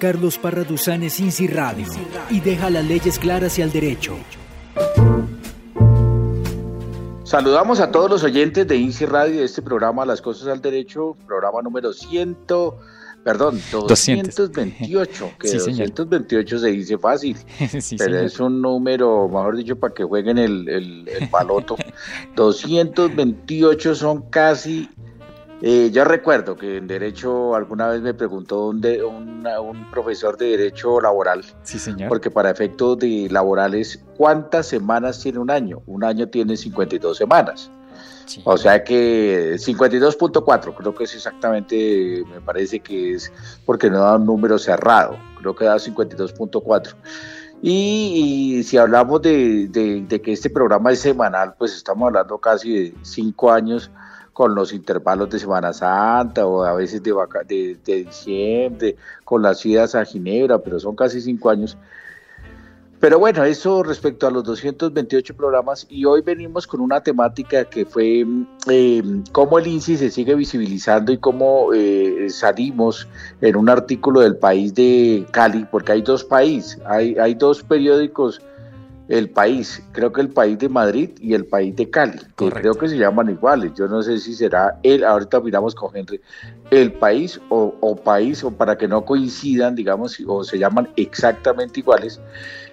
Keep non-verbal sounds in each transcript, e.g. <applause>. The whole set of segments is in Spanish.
Carlos Parra Duzán es INSI Radio y deja las leyes claras y al derecho. Saludamos a todos los oyentes de INSI Radio de este programa Las Cosas al Derecho, programa número 100, perdón, 228, <laughs> que 228 se dice fácil, <laughs> pero es un número, mejor dicho, para que jueguen el, el, el baloto. 228 <laughs> son casi eh, yo recuerdo que en Derecho alguna vez me preguntó un, un, profesor de Derecho Laboral, sí, señor. porque para efectos de laborales, ¿cuántas semanas tiene un año? Un año tiene 52 semanas. O sea que 52.4, creo que es exactamente, me parece que es porque no da un número cerrado, creo que da 52.4. Y, y, si hablamos de, de, de, que este programa es semanal, pues estamos hablando casi de cinco años con los intervalos de Semana Santa o a veces de, de, de diciembre, con las idas a Ginebra, pero son casi cinco años. Pero bueno, eso respecto a los 228 programas y hoy venimos con una temática que fue eh, cómo el INSI se sigue visibilizando y cómo eh, salimos en un artículo del país de Cali, porque hay dos países, hay, hay dos periódicos el país, creo que el país de Madrid y el país de Cali, que creo que se llaman iguales. Yo no sé si será el, ahorita miramos con Henry, el país o, país, o para que no coincidan, digamos, o se llaman exactamente iguales.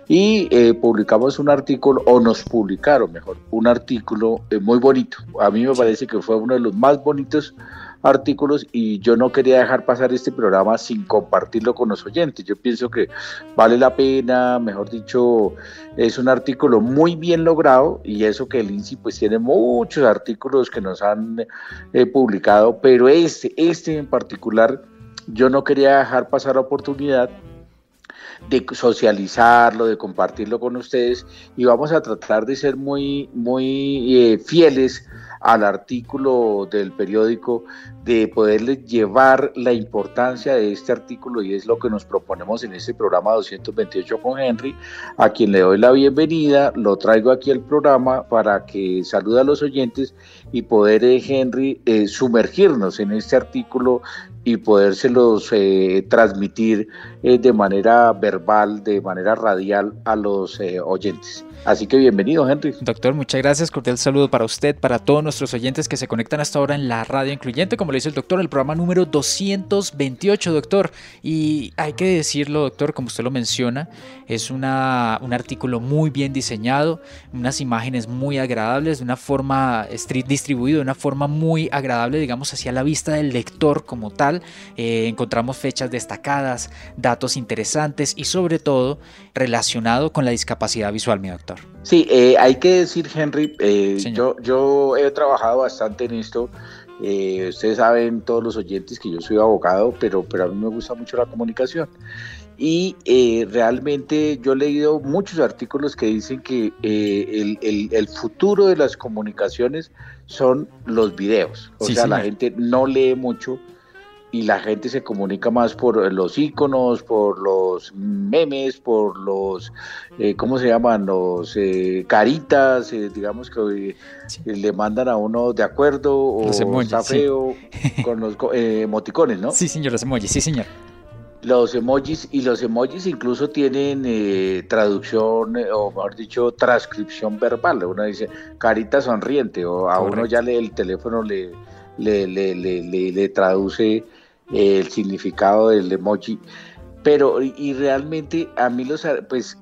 Y eh, publicamos un artículo, o nos publicaron mejor, un artículo eh, muy bonito. A mí me parece que fue uno de los más bonitos artículos y yo no quería dejar pasar este programa sin compartirlo con los oyentes. Yo pienso que vale la pena, mejor dicho, es un artículo muy bien logrado y eso que el INSI pues tiene muchos artículos que nos han eh, publicado, pero este, este en particular, yo no quería dejar pasar la oportunidad de socializarlo, de compartirlo con ustedes y vamos a tratar de ser muy, muy eh, fieles al artículo del periódico, de poderles llevar la importancia de este artículo y es lo que nos proponemos en este programa 228 con Henry, a quien le doy la bienvenida, lo traigo aquí al programa para que salude a los oyentes y poder, eh, Henry, eh, sumergirnos en este artículo y podérselos transmitir de manera verbal, de manera radial a los oyentes. Así que bienvenido, Henry. Doctor, muchas gracias. Cordial saludo para usted, para todos nuestros oyentes que se conectan hasta ahora en la radio incluyente, como le dice el doctor, el programa número 228, doctor. Y hay que decirlo, doctor, como usted lo menciona, es una, un artículo muy bien diseñado, unas imágenes muy agradables, de una forma distribuido de una forma muy agradable, digamos, hacia la vista del lector como tal. Eh, encontramos fechas destacadas, datos interesantes y sobre todo relacionado con la discapacidad visual, mi doctor. Sí, eh, hay que decir, Henry, eh, yo, yo he trabajado bastante en esto. Eh, ustedes saben, todos los oyentes, que yo soy abogado, pero, pero a mí me gusta mucho la comunicación. Y realmente yo he leído muchos artículos que dicen que el, el, el, futuro de las comunicaciones son los videos. O sea, la gente no lee mucho y la gente se comunica más por los iconos, por los memes, por los, eh, ¿cómo se llaman? Los eh, caritas, eh, digamos que le mandan a uno de acuerdo o está feo con los emoticones, ¿no? Sí, señor, los emojis, sí, señor. Los emojis y los emojis incluso tienen traducción o mejor dicho transcripción verbal. Uno dice carita sonriente o a uno ya le, el teléfono le, le, le, le, le traduce el significado del emoji, pero y realmente a mí los, pues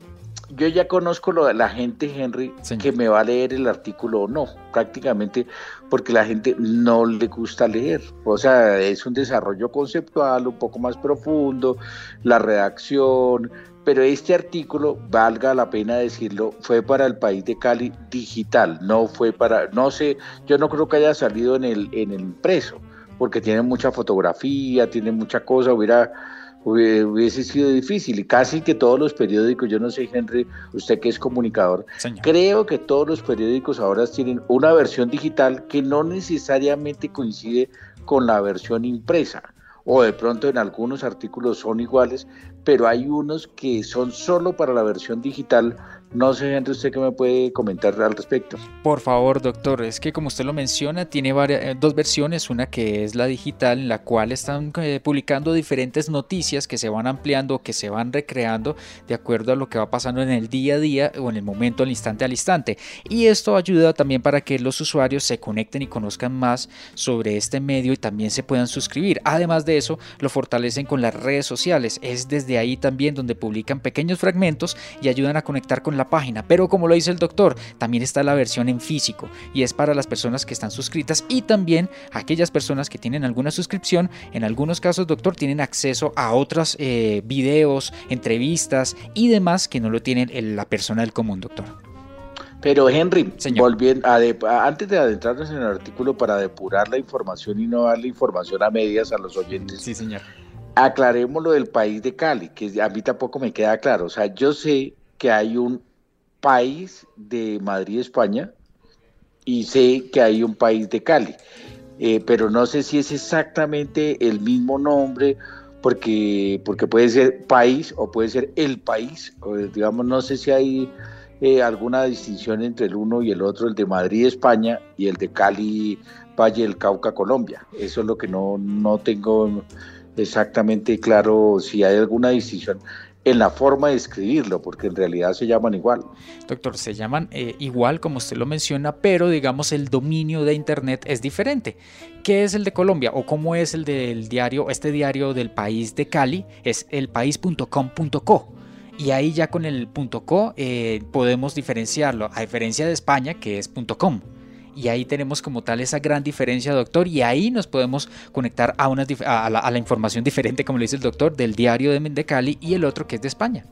yo ya conozco lo, la gente, Henry, que me va a leer el artículo o no, prácticamente porque la gente no le gusta leer. O sea, es un desarrollo conceptual un poco más profundo, la redacción, pero este artículo, valga la pena decirlo, fue para el país de Cali digital, no fue para, no sé, yo no creo que haya salido en el, en el impreso porque tiene mucha fotografía, tiene mucha cosa, hubiera, hubiese sido difícil. Y casi que todos los periódicos, yo no sé, Henry, usted que es comunicador, creo que todos los periódicos ahora tienen una versión digital que no necesariamente coincide con la versión impresa. O de pronto en algunos artículos son iguales, pero hay unos que son solo para la versión digital No sé, Henry, ¿usted qué me puede comentar al respecto? Por favor, doctor, es que como usted lo menciona, tiene varias, eh, dos versiones, una que es la digital, en la cual están eh, publicando diferentes noticias que se van ampliando, que se van recreando de acuerdo a lo que va pasando en el día a día o en el momento, al instante al instante. Y esto ayuda también para que los usuarios se conecten y conozcan más sobre este medio y también se puedan suscribir. Además de eso, lo fortalecen con las redes sociales. Es desde ahí también donde publican pequeños fragmentos y ayudan a conectar con la página, pero como lo dice el doctor, también está la versión en físico y es para las personas que están suscritas y también aquellas personas que tienen alguna suscripción. En algunos casos, doctor, tienen acceso a otros eh, videos, entrevistas y demás que no lo tienen la persona del común, doctor. Pero Henry, volviendo a antes de adentrarnos en el artículo para depurar la información y no darle información a medias a los oyentes. Sí, señor. Aclaremos lo del país de Cali, que a mí tampoco me queda claro. O sea, yo sé que hay un país de Madrid, España, y sé que hay un país de Cali, eh, pero no sé si es exactamente el mismo nombre, porque, porque puede ser país o puede ser el país, digamos, no sé si hay eh, alguna distinción entre el uno y el otro, el de Madrid, España, y el de Cali, Valle del Cauca, Colombia. Eso es lo que no, no tengo exactamente claro si hay alguna distinción en la forma de escribirlo, porque en realidad se llaman igual. Doctor, se llaman eh, igual como usted lo menciona, pero digamos el dominio de Internet es diferente. ¿Qué es el de Colombia o cómo es el del diario, este diario del país de Cali? Es elpaís.com.co. Y ahí ya con el .co eh, podemos diferenciarlo, a diferencia de España que es .com y ahí tenemos como tal esa gran diferencia, doctor, y ahí nos podemos conectar a, una, a, la, información diferente, como le dice el doctor, del diario de, de Cali y el otro que es de España.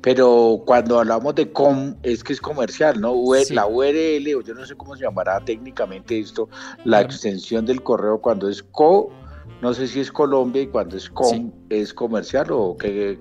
Pero cuando hablamos de com, es que es comercial, ¿no? La URL, o yo no sé cómo se llamará técnicamente esto, la extensión del correo cuando es co, no sé si es Colombia y cuando es com es comercial o qué,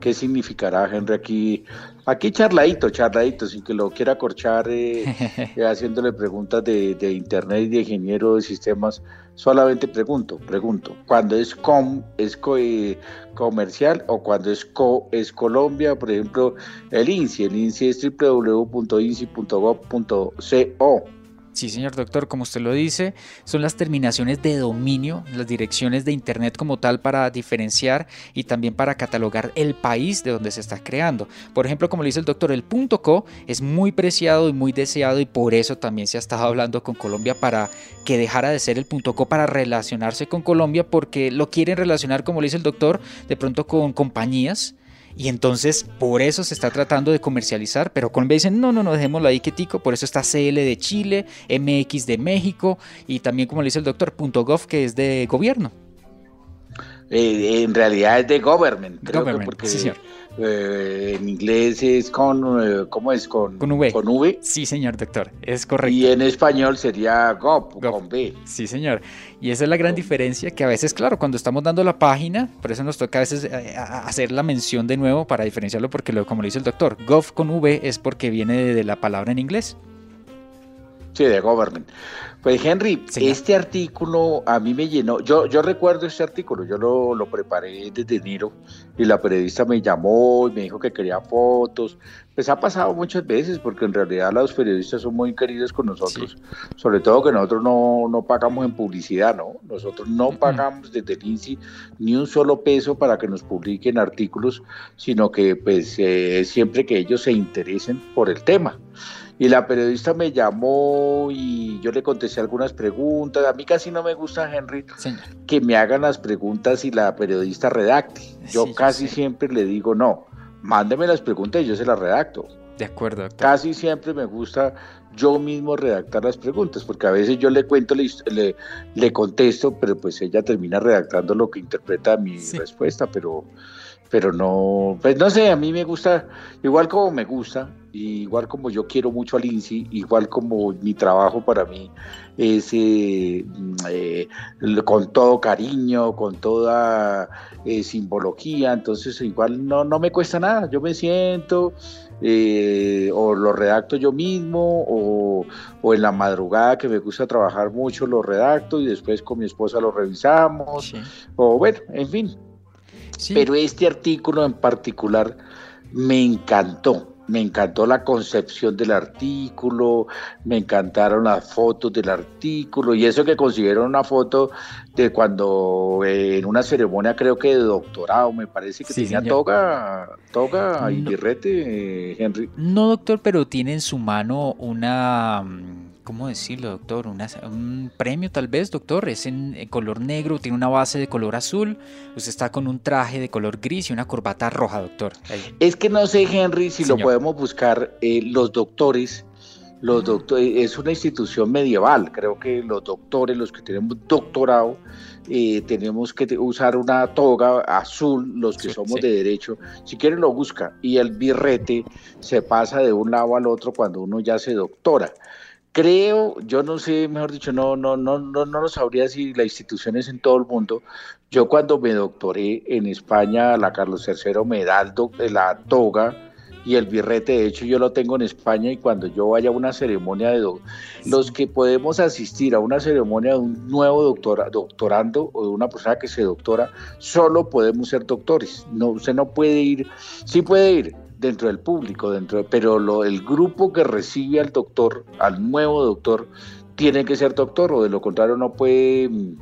qué significará, Henry, aquí, aquí charladito, charladito, sin que lo quiera corchar, eh, <laughs> eh, haciéndole preguntas de, internet y de ingeniero de sistemas, solamente pregunto, pregunto, cuando es com, es eh, comercial o cuando es co, es Colombia, por ejemplo, el INSI, el INSI es www.insi.gov.co Sí, señor doctor, como usted lo dice, son las terminaciones de dominio, las direcciones de Internet como tal para diferenciar y también para catalogar el país de donde se está creando. Por ejemplo, como le dice el doctor, el .co es muy preciado y muy deseado y por eso también se ha estado hablando con Colombia para que dejara de ser el .co para relacionarse con Colombia porque lo quieren relacionar, como le dice el doctor, de pronto con compañías y entonces por eso se está tratando de comercializar, pero Colombia dicen, no, no, no, dejémoslo ahí quietico, por eso está CL de Chile, MX de México y también como le dice el doctor, .gov que es de gobierno. Eh, en realidad es de government, creo que porque sí, señor. Eh, en inglés es con, eh, ¿cómo es? Con, con v. Con v. Sí, señor doctor, es correcto. Y en español sería gov, con B. Sí, señor. Y esa es la gran diferencia que a veces, claro, cuando estamos dando la página, por eso nos toca a veces eh, hacer la mención de nuevo para diferenciarlo, porque lo, como lo dice el doctor, gov con v es porque viene de la palabra en inglés. Sí, de government. Pues Henry, este artículo a mí me llenó, yo, yo recuerdo este artículo, yo lo, lo, preparé desde enero y la periodista me llamó y me dijo que quería fotos. Pues ha pasado muchas veces porque en realidad los periodistas son muy queridos con nosotros, sobre todo que nosotros no, no, pagamos en publicidad, ¿no? Nosotros no pagamos desde el INSI ni un solo peso para que nos publiquen artículos, sino que pues eh, siempre que ellos se interesen por el tema. Y la periodista me llamó y yo le contesté algunas preguntas. A mí casi no me gusta, Henry, que me hagan las preguntas y la periodista redacte. Yo casi siempre le digo, no, mándeme las preguntas y yo se las redacto. De acuerdo. Casi siempre me gusta yo mismo redactar las preguntas, porque a veces yo le cuento, le, le, contesto, pero pues ella termina redactando lo que interpreta mi respuesta, pero pero no, pues no sé, a mí me gusta, igual como me gusta, igual como yo quiero mucho al INSI, igual como mi trabajo para mí es eh, eh, con todo cariño, con toda eh, simbología, entonces igual no, no me cuesta nada, yo me siento, o lo redacto yo mismo, o, o, en la madrugada que me gusta trabajar mucho lo redacto y después con mi esposa lo revisamos, o bueno, en fin, pero este artículo en particular me encantó, me encantó la concepción del artículo, me encantaron las fotos del artículo y eso que consiguieron una foto de cuando eh, en una ceremonia creo que de doctorado, me parece que tenía toga, toga y birrete, Henry. No, doctor, pero tiene en su mano una ¿cómo decirlo, doctor? un premio tal vez, doctor. Es en, color negro, tiene una base de color azul. Usted está con un traje de color gris y una corbata roja, doctor. Es que no sé, Henry, si lo podemos buscar. Eh, los doctores, los doctores, es una institución medieval. Creo que los doctores, los que tenemos doctorado, eh, tenemos que usar una toga azul, los que somos de derecho. Si quieren lo busca. Y el birrete se pasa de un lado al otro cuando uno ya se doctora. Creo, yo no sé, mejor dicho, no, no, no, no, no lo sabría si la institución es en todo el mundo. Yo cuando me doctoré en España, la Carlos III me da la toga y el birrete, de hecho yo lo tengo en España y cuando yo vaya a una ceremonia de los que podemos asistir a una ceremonia de un nuevo doctora, doctorando o de una persona que se doctora, solo podemos ser doctores. No, usted no puede ir, sí puede ir, dentro del público, dentro pero lo, el grupo que recibe al doctor, al nuevo doctor, tiene que ser doctor, o de lo contrario no puede, mm,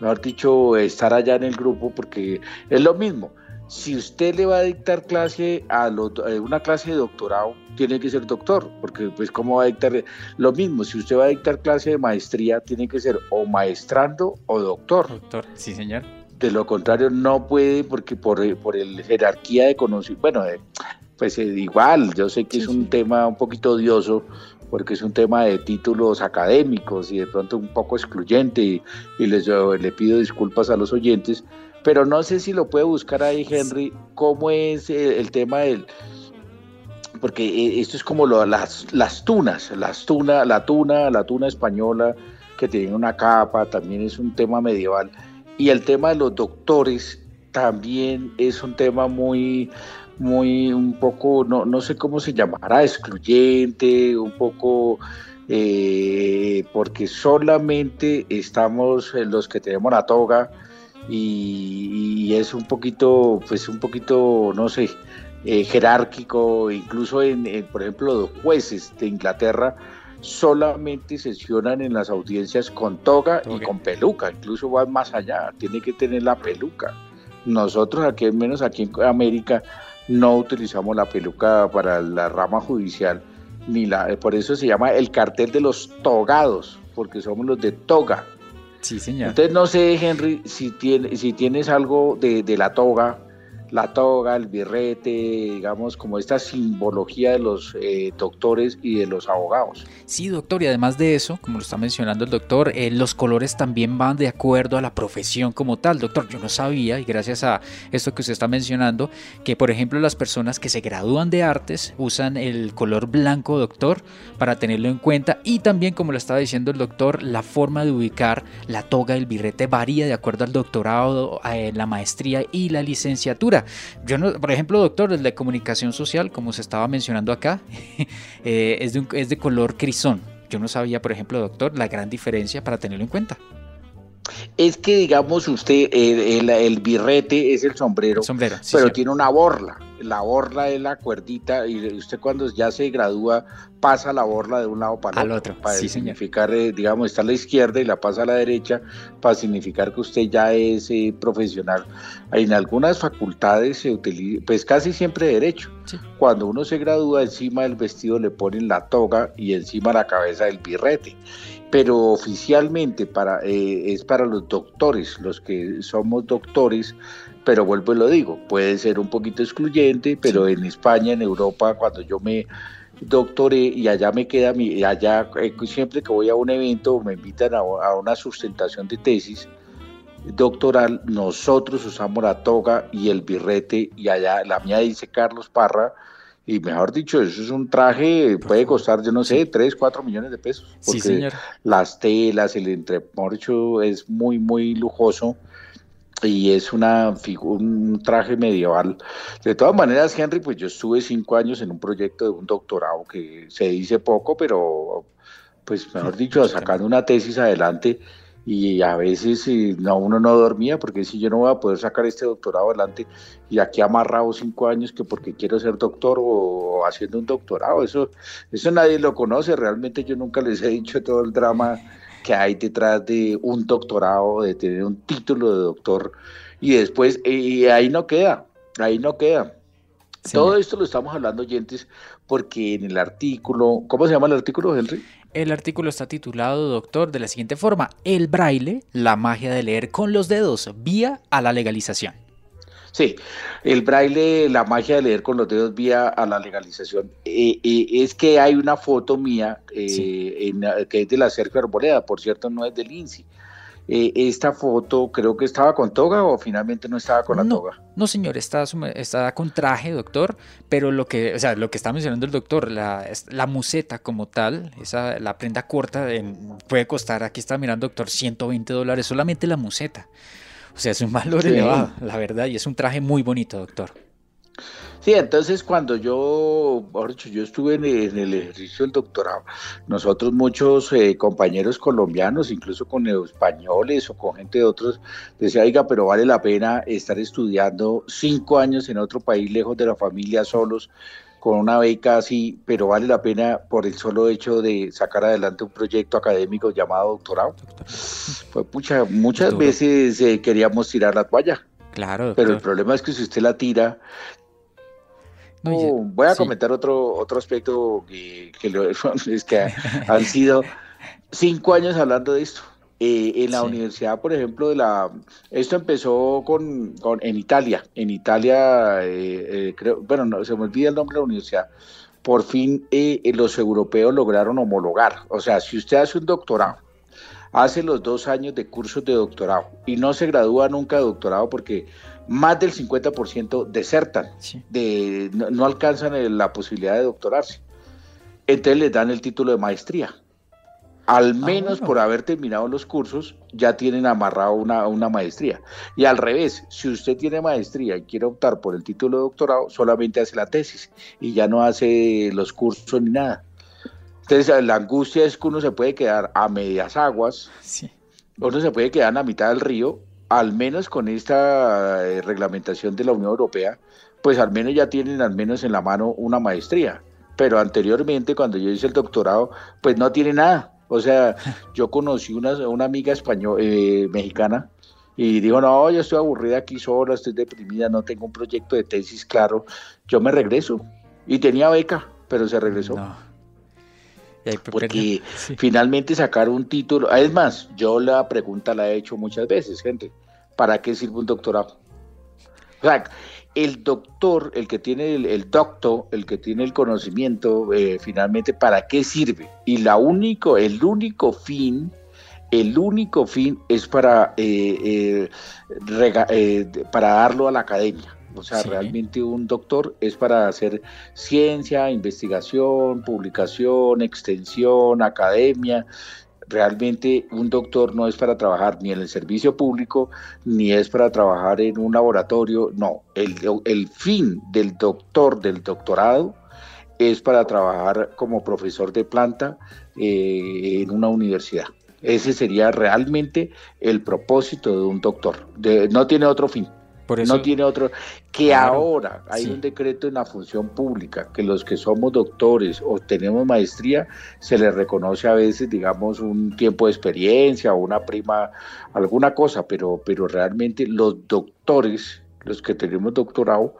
mejor dicho, estar allá en el grupo, porque es lo mismo. Si usted le va a dictar clase a eh, una clase de doctorado, tiene que ser doctor, porque pues cómo va a dictar lo mismo, si usted va a dictar clase de maestría, tiene que ser o maestrando o doctor. Doctor, sí señor. De lo contrario no puede porque por, por el jerarquía de conocimiento, bueno, de, pues eh, igual, yo sé que es un tema un poquito odioso porque es un tema de títulos académicos y de pronto un poco excluyente y, les, le pido disculpas a los oyentes, pero no sé si lo puede buscar ahí Henry, cómo es eh, el, tema del porque eh, esto es como lo, las, las tunas, las tuna, la tuna, la tuna española que tiene una capa, también es un tema medieval. Y el tema de los doctores también es un tema muy, muy, un poco, no, no sé cómo se llamará, excluyente, un poco, eh, porque solamente estamos los que tenemos la toga y, es un poquito, pues un poquito, no sé, eh, jerárquico, incluso en, por ejemplo, los jueces de Inglaterra solamente sesionan en las audiencias con toga y con peluca, incluso van más allá, tiene que tener la peluca. Nosotros aquí, al menos aquí en América, no utilizamos la peluca para la rama judicial, ni la, por eso se llama el cartel de los togados, porque somos los de toga. Sí, señor. Entonces no sé, Henry, si, tiene, si tienes algo de, de la toga la toga, el birrete, digamos, como esta simbología de los eh, doctores y de los abogados. Sí, doctor, y además de eso, como lo está mencionando el doctor, eh, los colores también van de acuerdo a la profesión como tal. Doctor, yo no sabía, y gracias a esto que usted está mencionando, que por ejemplo las personas que se gradúan de artes usan el color blanco, doctor, para tenerlo en cuenta, y también, como lo estaba diciendo el doctor, la forma de ubicar la toga, el birrete varía de acuerdo al doctorado, eh, la maestría y la licenciatura. Yo no, por ejemplo, doctor, el de comunicación social, como se estaba mencionando acá, <laughs> eh, es, de es de color crisón. Yo no sabía, por ejemplo, doctor, la gran diferencia para tenerlo en cuenta. Es que, digamos, usted, el, birrete es el sombrero, sombrero pero tiene una borla. La borla es la cuerdita y usted cuando ya se gradúa pasa la borla de un lado para el otro, para significar, eh, digamos, está a la izquierda y la pasa a la derecha para significar que usted ya es eh, profesional. En algunas facultades se utiliza, pues casi siempre derecho. Cuando uno se gradúa, encima del vestido le ponen la toga y encima la cabeza el birrete pero oficialmente para, eh, es para los doctores, los que somos doctores, pero vuelvo y lo digo, puede ser un poquito excluyente, pero en España, en Europa, cuando yo me doctoré y allá me queda mi, allá eh, siempre que voy a un evento me invitan a, a una sustentación de tesis doctoral, nosotros usamos la toga y el birrete y allá la mía dice Carlos Parra, y mejor dicho, eso es un traje, puede costar, yo no sé, 3, 4 millones de pesos. Porque sí, señor. las telas, el entremorcho es muy, muy lujoso y es una un traje medieval. De todas maneras, Henry, pues yo estuve cinco años en un proyecto de un doctorado que se dice poco, pero pues mejor dicho, sacando una tesis adelante y a veces no, uno no dormía porque si yo no voy a poder sacar este doctorado adelante y aquí amarrado cinco años que porque quiero ser doctor o, haciendo un doctorado, eso, eso nadie lo conoce, realmente yo nunca les he dicho todo el drama que hay detrás de un doctorado, de tener un título de doctor y después, y ahí no queda, ahí no queda. Todo esto lo estamos hablando, oyentes, porque en el artículo, ¿cómo se llama el artículo, Henry? El artículo está titulado, doctor, de la siguiente forma, El braille, la magia de leer con los dedos, vía a la legalización. Sí, el braille, la magia de leer con los dedos vía a la legalización. Eh, eh, es que hay una foto mía eh, que es de la Sergio Arboleda, por cierto, no es del INSI. Esta foto creo que estaba con toga o finalmente no estaba con la toga. No, señor, está, está con traje, doctor, pero lo que, o sea, lo que está mencionando el doctor, la, la museta como tal, esa, la prenda corta puede costar, aquí está mirando, doctor, 120 dólares, solamente la museta. O sea, es un valor elevado, la verdad, y es un traje muy bonito, doctor. Sí, entonces cuando yo, yo estuve en el, ejercicio del doctorado, nosotros muchos eh, compañeros colombianos, incluso con españoles o con gente de otros, decía, oiga, pero vale la pena estar estudiando cinco años en otro país, lejos de la familia, solos, con una beca así, pero vale la pena por el solo hecho de sacar adelante un proyecto académico llamado doctorado. Pues pucha, muchas veces eh, queríamos tirar la toalla. Claro. Pero el problema es que si usted la tira, voy a comentar otro otro aspecto que, <laughs> es que han sido cinco años hablando de esto. Eh, en la universidad, por ejemplo, de la esto empezó con, en Italia. En Italia, eh, eh, creo, bueno, no, se me olvida el nombre de la universidad. Por fin los europeos lograron homologar. O sea, si usted hace un doctorado, hace los dos años de cursos de doctorado y no se gradúa nunca de doctorado porque más del 50% desertan, de, no, no alcanzan la posibilidad de doctorarse. Entonces les dan el título de maestría al ah, menos por haber terminado los cursos, ya tienen amarrado una, una, maestría. Y al revés, si usted tiene maestría y quiere optar por el título de doctorado, solamente hace la tesis y ya no hace los cursos ni nada. Entonces, la angustia es que uno se puede quedar a medias aguas, sí. uno se puede quedar a la mitad del río, al menos con esta eh, reglamentación de la Unión Europea, pues al menos ya tienen al menos en la mano una maestría. Pero anteriormente, cuando yo hice el doctorado, pues no tiene nada o sea, <laughs> yo conocí una, una amiga española, eh, mexicana, y dijo, no, yo estoy aburrida aquí sola, estoy deprimida, no tengo un proyecto de tesis claro, yo me regreso. Y tenía beca, pero se regresó. Porque finalmente sacar un título, es más, yo la pregunta la he hecho muchas veces, gente, ¿para qué sirve un doctorado? O sea, el doctor, el que tiene el, doctor, el que tiene el conocimiento, eh, finalmente, ¿para qué sirve? Y la único, el único fin, el único fin es para, eh, eh, para darlo a la academia. O sea, realmente un doctor es para hacer ciencia, investigación, publicación, extensión, academia, Realmente un doctor no es para trabajar ni en el servicio público, ni es para trabajar en un laboratorio, no, el, el fin del doctor, del doctorado, es para trabajar como profesor de planta eh, en una universidad. Ese sería realmente el propósito de un doctor. no tiene otro fin no tiene otro. Que ahora hay un decreto en la función pública que los que somos doctores o tenemos maestría se les reconoce a veces, digamos, un tiempo de experiencia o una prima, alguna cosa, pero, pero realmente los doctores, los que tenemos doctorado,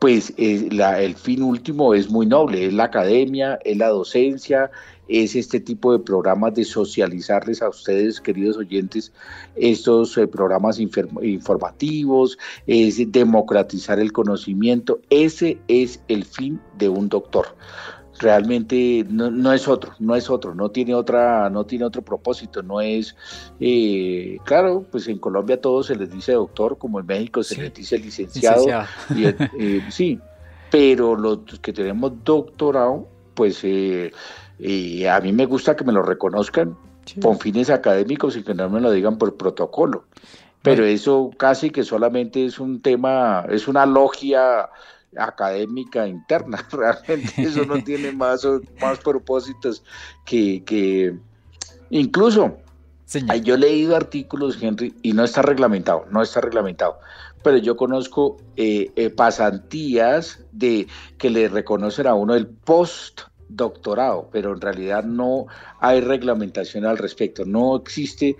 pues eh, el fin último es muy noble, es la academia, es la docencia, es este tipo de programas de socializarles a ustedes, queridos oyentes, estos eh, programas informativos, es democratizar el conocimiento. Ese es el fin de un doctor. Realmente no, es otro, no es otro, no tiene otra, no tiene otro propósito, no es, eh, claro, pues en Colombia todo se les dice doctor, como en México se les dice licenciado, eh, sí, pero los que tenemos doctorado, pues eh, y a mí me gusta que me lo reconozcan con fines académicos y que no me lo digan por protocolo. Pero eso casi que solamente es un tema, es una logia académica interna. <laughs> Realmente eso no tiene <laughs> más, más propósitos que, que incluso Yo he leído artículos, Henry, y no está reglamentado, no está reglamentado. Pero yo conozco eh, eh, pasantías de que le reconocen a uno el postdoctorado, pero en realidad no hay reglamentación al respecto. No existe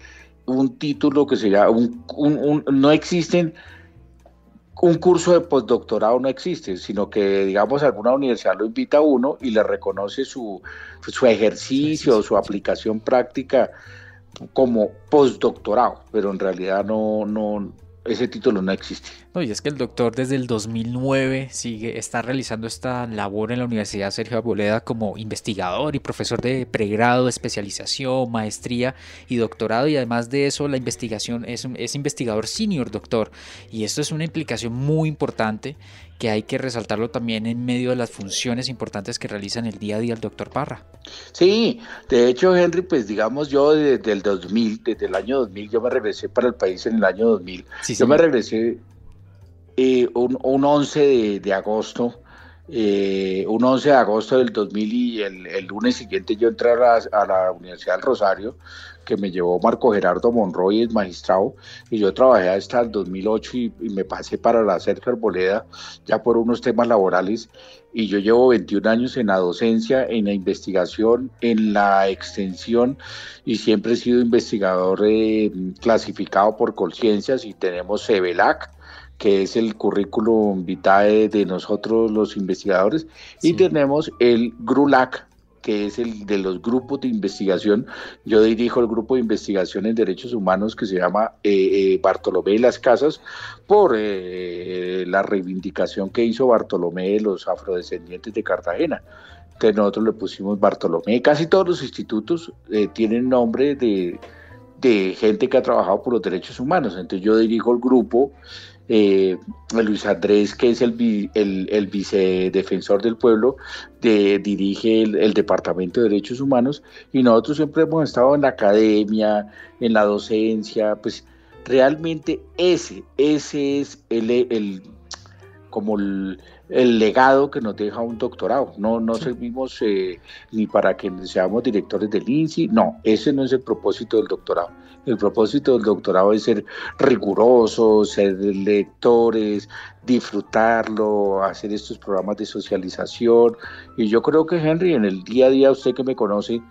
un título que se llama, un, no existen un curso de postdoctorado no existe, sino que, digamos, alguna universidad lo invita a uno y le reconoce su, su ejercicio, su aplicación práctica como postdoctorado, pero en realidad no, no, ese título no existe. No, y es que el doctor desde el 2009 sigue, está realizando esta labor en la Universidad Sergio Arboleda como investigador y profesor de pregrado, especialización, maestría y doctorado. Y además de eso, la investigación es, es investigador senior doctor. Y esto es una implicación muy importante que hay que resaltarlo también en medio de las funciones importantes que realiza en el día a día el doctor Parra. Sí, de hecho, Henry, pues digamos yo desde el 2000, desde el año 2000, yo me regresé para el país en el año 2000. yo me regresé eh, un, 11 de, agosto, eh, un 11 de agosto del 2000 y el, lunes siguiente yo entré a la, a la Universidad del Rosario que me llevó Marco Gerardo Monroy, es magistrado, y yo trabajé hasta el 2008 y, me pasé para la Sergio Arboleda ya por unos temas laborales y yo llevo 21 años en la docencia, en la investigación, en la extensión y siempre he sido investigador eh, clasificado por conciencias y tenemos CEVELAC, que es el currículum vitae de nosotros los investigadores, y tenemos el GRULAC, que es el de los grupos de investigación. Yo dirijo el grupo de investigación en derechos humanos que se llama eh, eh, Bartolomé de las Casas por eh, la reivindicación que hizo Bartolomé de los afrodescendientes de Cartagena. Entonces nosotros le pusimos Bartolomé. Casi todos los institutos tienen nombre de, de gente que ha trabajado por los derechos humanos. Entonces yo dirijo el grupo eh, Luis Andrés, que es el, el, vicedefensor del pueblo, dirige el, Departamento de Derechos Humanos y nosotros siempre hemos estado en la academia, en la docencia, pues realmente ese, ese es el, como el, legado que nos deja un doctorado. No, no servimos eh, ni para que seamos directores del INSI, no, ese no es el propósito del doctorado. El propósito del doctorado es ser rigurosos, ser lectores, disfrutarlo, hacer estos programas de socialización. Y yo creo que Henry, en el día a día, usted que me conoce,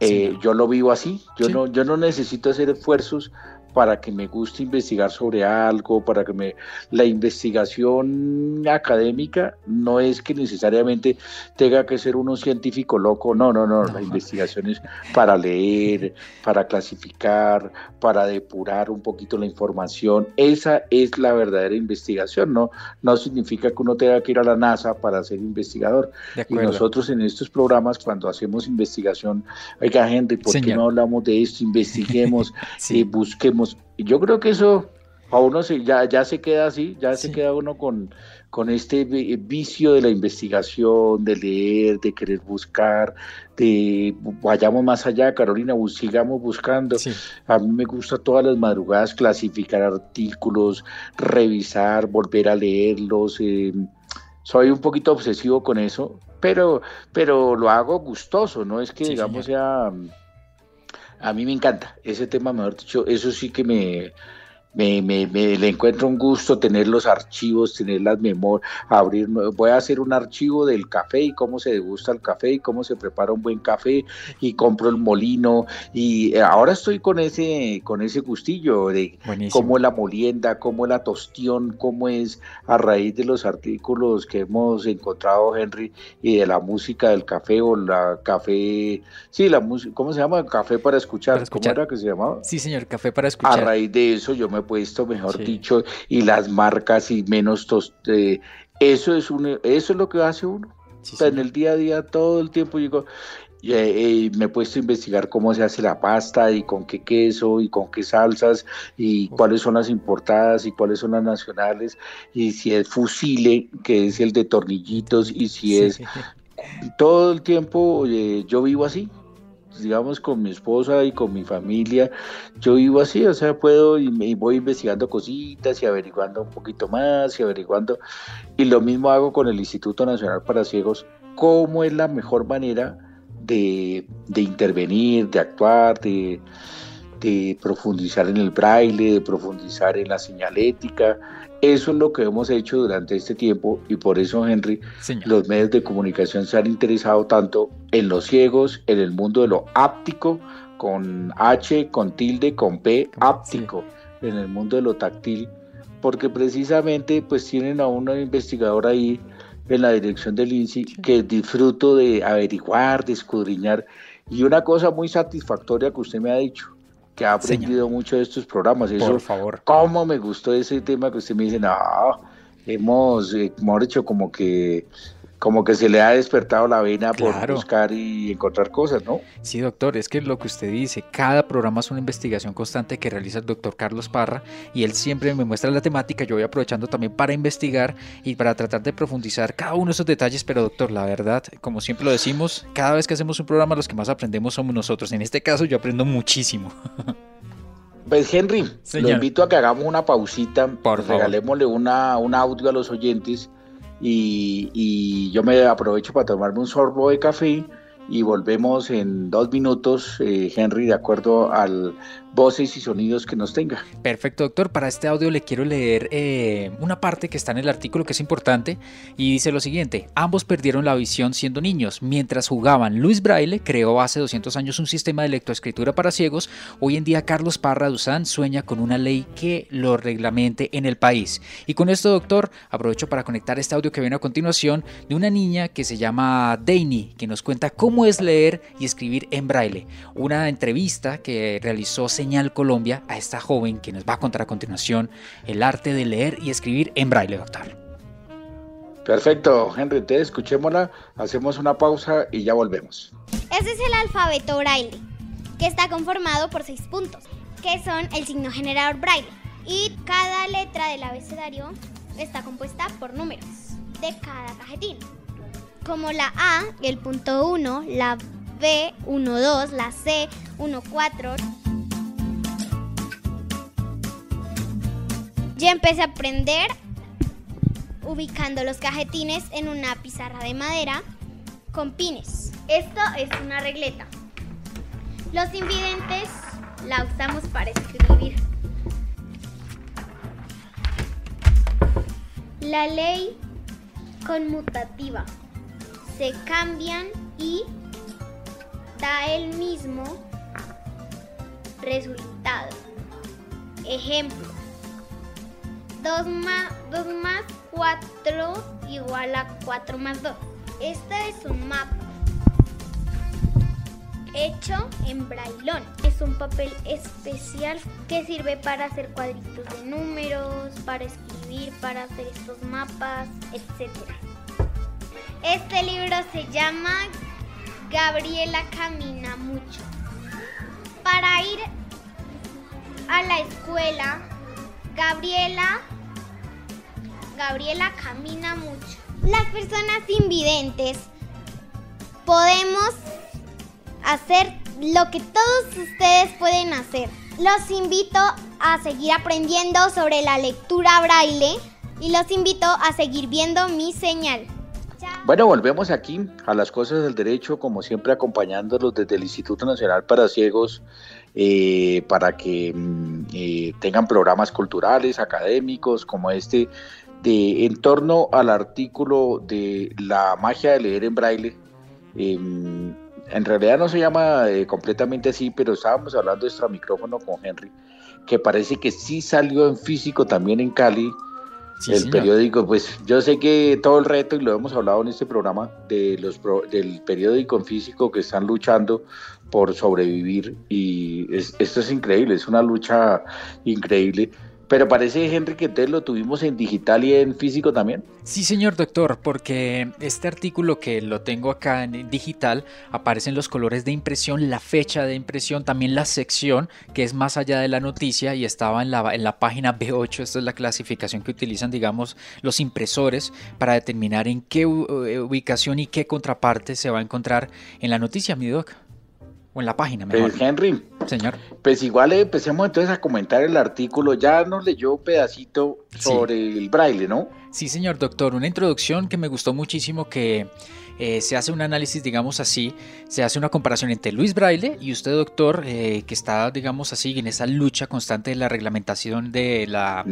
eh, yo lo vivo así. Yo, no, yo no necesito hacer esfuerzos para que me guste investigar sobre algo, para que me... La investigación académica no es que necesariamente tenga que ser uno científico loco, no, no, no, la investigación es para leer, para clasificar, para depurar un poquito la información, esa es la verdadera investigación, no, no significa que uno tenga que ir a la NASA para ser investigador. Y nosotros en estos programas, cuando hacemos investigación, oiga gente, ¿por qué no hablamos de esto? Investiguemos, <laughs> y eh, busquemos y yo creo que eso a uno se, ya, ya se queda así, ya se queda uno con, con este vicio de la investigación, de leer, de querer buscar, de vayamos más allá, Carolina, sigamos buscando. A mí me gusta todas las madrugadas clasificar artículos, revisar, volver a leerlos. Eh, soy un poquito obsesivo con eso, pero, pero lo hago gustoso, no es que digamos sea a mí me encanta ese tema, mejor dicho, eso sí que me, me, me, le encuentro un gusto tener los archivos, tener las memorias, abrir, voy a hacer un archivo del café y cómo se degusta el café y cómo se prepara un buen café y compro el molino y eh, ahora estoy con ese, con ese gustillo de cómo es la molienda, cómo es la tostión, cómo es a raíz de los artículos que hemos encontrado, Henry, y de la música del café o la café, sí, la música, ¿cómo se llama? Café para escuchar, ¿cómo era que se llamaba? Sí, señor, café para escuchar. A raíz de eso yo me puesto, mejor dicho, y las marcas y menos tos, eso es un, eso es lo que hace uno. en el día a día todo el tiempo digo, eh, me he puesto a investigar cómo se hace la pasta y con qué queso y con qué salsas y cuáles son las importadas y cuáles son las nacionales y si es fusile, que es el de tornillitos y si es... Todo el tiempo yo vivo así, digamos, con mi esposa y con mi familia, yo vivo así, o sea, puedo y, me, voy investigando cositas y averiguando un poquito más y averiguando. Y lo mismo hago con el Instituto Nacional para Ciegos, cómo es la mejor manera de, intervenir, de actuar, de, de profundizar en el braille, de profundizar en la señalética. Eso es lo que hemos hecho durante este tiempo y por eso, Henry, los medios de comunicación se han interesado tanto en los ciegos, en el mundo de lo áptico, con H, con tilde, con P, áptico, en el mundo de lo táctil, porque precisamente pues tienen a una investigadora ahí en la dirección del INSI que disfruto de averiguar, de escudriñar y una cosa muy satisfactoria que usted me ha dicho, que ha aprendido mucho de estos programas. Eso, Por favor. ¿Cómo me gustó ese tema que usted me dice? No, hemos, eh, hemos hecho como que como que se le ha despertado la vena por buscar y encontrar cosas, ¿no? Sí, doctor, es que lo que usted dice, cada programa es una investigación constante que realiza el doctor Carlos Parra y él siempre me muestra la temática, yo voy aprovechando también para investigar y para tratar de profundizar cada uno de esos detalles, pero doctor, la verdad, como siempre lo decimos, cada vez que hacemos un programa los que más aprendemos somos nosotros, en este caso yo aprendo muchísimo. <laughs> Pues Henry, lo invito a que hagamos una pausita, Por regalémosle una, un audio a los oyentes y, yo me aprovecho para tomarme un sorbo de café y volvemos en dos minutos, eh, Henry, de acuerdo al voces y sonidos que nos tenga. Perfecto, doctor. Para este audio le quiero leer eh, una parte que está en el artículo que es importante y dice lo siguiente. Ambos perdieron la visión siendo niños. Mientras jugaban, Luis Braille creó hace 200 años un sistema de lectoescritura para ciegos. Hoy en día Carlos Parra Duzán sueña con una ley que lo reglamente en el país. Y con esto, doctor, aprovecho para conectar este audio que viene a continuación de una niña que se llama Daini, que nos cuenta cómo es leer y escribir en braille. Una entrevista que realizó Señal Colombia a esta joven que nos va a contar a continuación el arte de leer y escribir en braille, doctor. Perfecto, Henry, te escuchémosla, hacemos una pausa y ya volvemos. Ese es el alfabeto braille, que está conformado por seis puntos, que son el signo generador braille. Y cada letra del abecedario está compuesta por números de cada cajetín, como la A, el punto 1, la B, 1, 2, la C, 1, 4. Ya empecé a aprender ubicando los cajetines en una pizarra de madera con pines. Esto es una regleta. Los invidentes la usamos para escribir. La ley conmutativa. Se cambian y da el mismo resultado. Ejemplo. 2 más, 2 más 4 igual a 4 más 2. Este es un mapa hecho en braillón. Es un papel especial que sirve para hacer cuadritos de números, para escribir, para hacer estos mapas, etc. Este libro se llama Gabriela Camina Mucho. Para ir a la escuela, Gabriela Gabriela camina mucho. Las personas invidentes podemos hacer lo que todos ustedes pueden hacer. Los invito a seguir aprendiendo sobre la lectura braille y los invito a seguir viendo mi señal. Bueno, volvemos aquí a las cosas del derecho, como siempre acompañándolos desde el Instituto Nacional para Ciegos, eh, para que mm, eh, tengan programas culturales, académicos, como este de, en torno al artículo de la magia de leer en braille. Em, en realidad no se llama eh, completamente así, pero estábamos hablando de micrófono con Henry, que parece que sí salió en físico también en Cali. el periódico, pues yo sé que todo el reto, y lo hemos hablado en este programa, de los del periódico en físico que están luchando por sobrevivir, y esto es increíble, es una lucha increíble pero parece, Henry, que entonces lo tuvimos en digital y en físico también. Sí, señor doctor, porque este artículo que lo tengo acá en digital aparecen los colores de impresión, la fecha de impresión, también la sección que es más allá de la noticia y estaba en la, en la página B8. Esta es la clasificación que utilizan, digamos, los impresores para determinar en qué ubicación y qué contraparte se va a encontrar en la noticia, mi doc. O en la página, mejor. Henry, Señor. Pues igual empecemos entonces a comentar el artículo. Ya nos leyó un pedacito sobre el braille, ¿no? Sí, señor doctor. Una introducción que me gustó muchísimo que eh, se hace un análisis, digamos así, se hace una comparación entre Luis Braille y usted, doctor, eh, que está, digamos así, en esa lucha constante de la reglamentación de la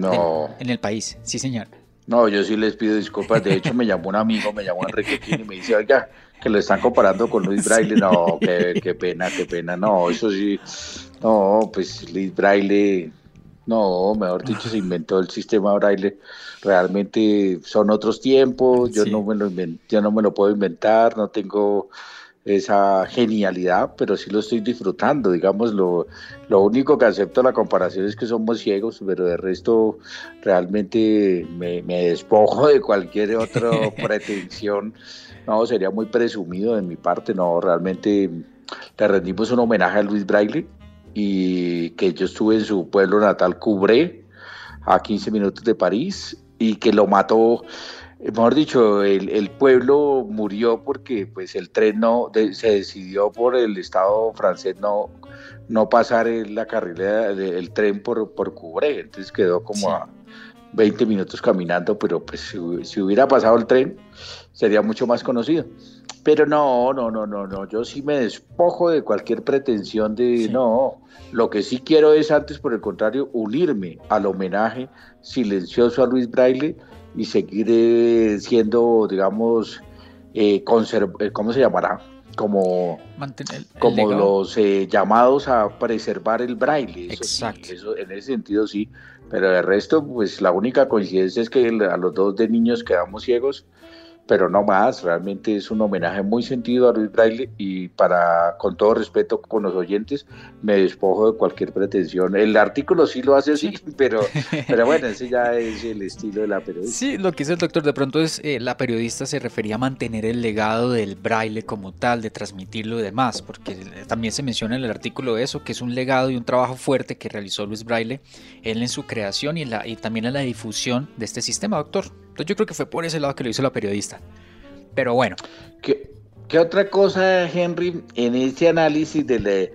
en el país. Sí, señor. No, yo sí les pido disculpas. De hecho, me llamó un amigo, me llamó Enrique y me dice, oiga, que lo están comparando con Luis <laughs> Braille. No, qué, qué pena, qué pena. No, eso sí. No, pues Luis Braille, no, mejor dicho, se inventó el sistema Braille. Realmente son otros tiempos, yo, no me lo yo no me lo puedo inventar, no tengo esa genialidad, pero sí lo estoy disfrutando. Digamos, lo, lo único que acepto la comparación es que somos ciegos, pero de resto realmente me, me despojo de cualquier otra <laughs> pretensión. No, sería muy presumido de mi parte, no, realmente le rendimos un homenaje a Luis Braille y que yo estuve en su pueblo natal, Cubré, a 15 minutos de París, y que lo mató, mejor dicho, el, pueblo murió porque pues el tren no, se decidió por el Estado francés no, no pasar la carrera del tren por, por Cubré, entonces quedó como a 20 minutos caminando, pero pues si hubiera pasado el tren sería mucho más conocido. Pero no, no, no, no, no. Yo sí me despojo de cualquier pretensión de no. Lo que sí quiero es antes, por el contrario, unirme al homenaje silencioso a Luis Braille y seguir eh, siendo, digamos, eh, eh, ¿cómo se llamará? Como, como los eh, llamados a preservar el braille. Exacto. eso, en ese sentido sí. Pero de resto, pues la única coincidencia es que a los dos de niños quedamos ciegos pero no más, realmente es un homenaje muy sentido a Luis Braille y para, con todo respeto con los oyentes, me despojo de cualquier pretensión. El artículo sí lo hace así, <laughs> <laughs> pero, pero bueno, ese ya <laughs> es el estilo de la periodista. Sí, lo que dice el doctor, de pronto es, eh, la periodista se refería a mantener el legado del Braille como tal, de transmitirlo y demás, porque también se menciona en el artículo eso, que es un legado y un trabajo fuerte que realizó Luis Braille, él en su creación y, en la, y también en la difusión de este sistema, doctor yo creo que fue por ese lado que lo hizo la periodista. Pero bueno. ¿Qué, qué otra cosa, Henry, en ese análisis del,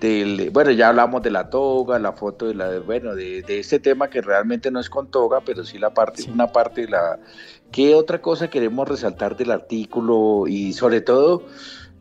del, bueno, ya hablamos de la toga, la foto de la, bueno, de, de este tema que realmente no es con toga, pero sí la parte, una parte de la, ¿qué otra cosa queremos resaltar del artículo y sobre todo,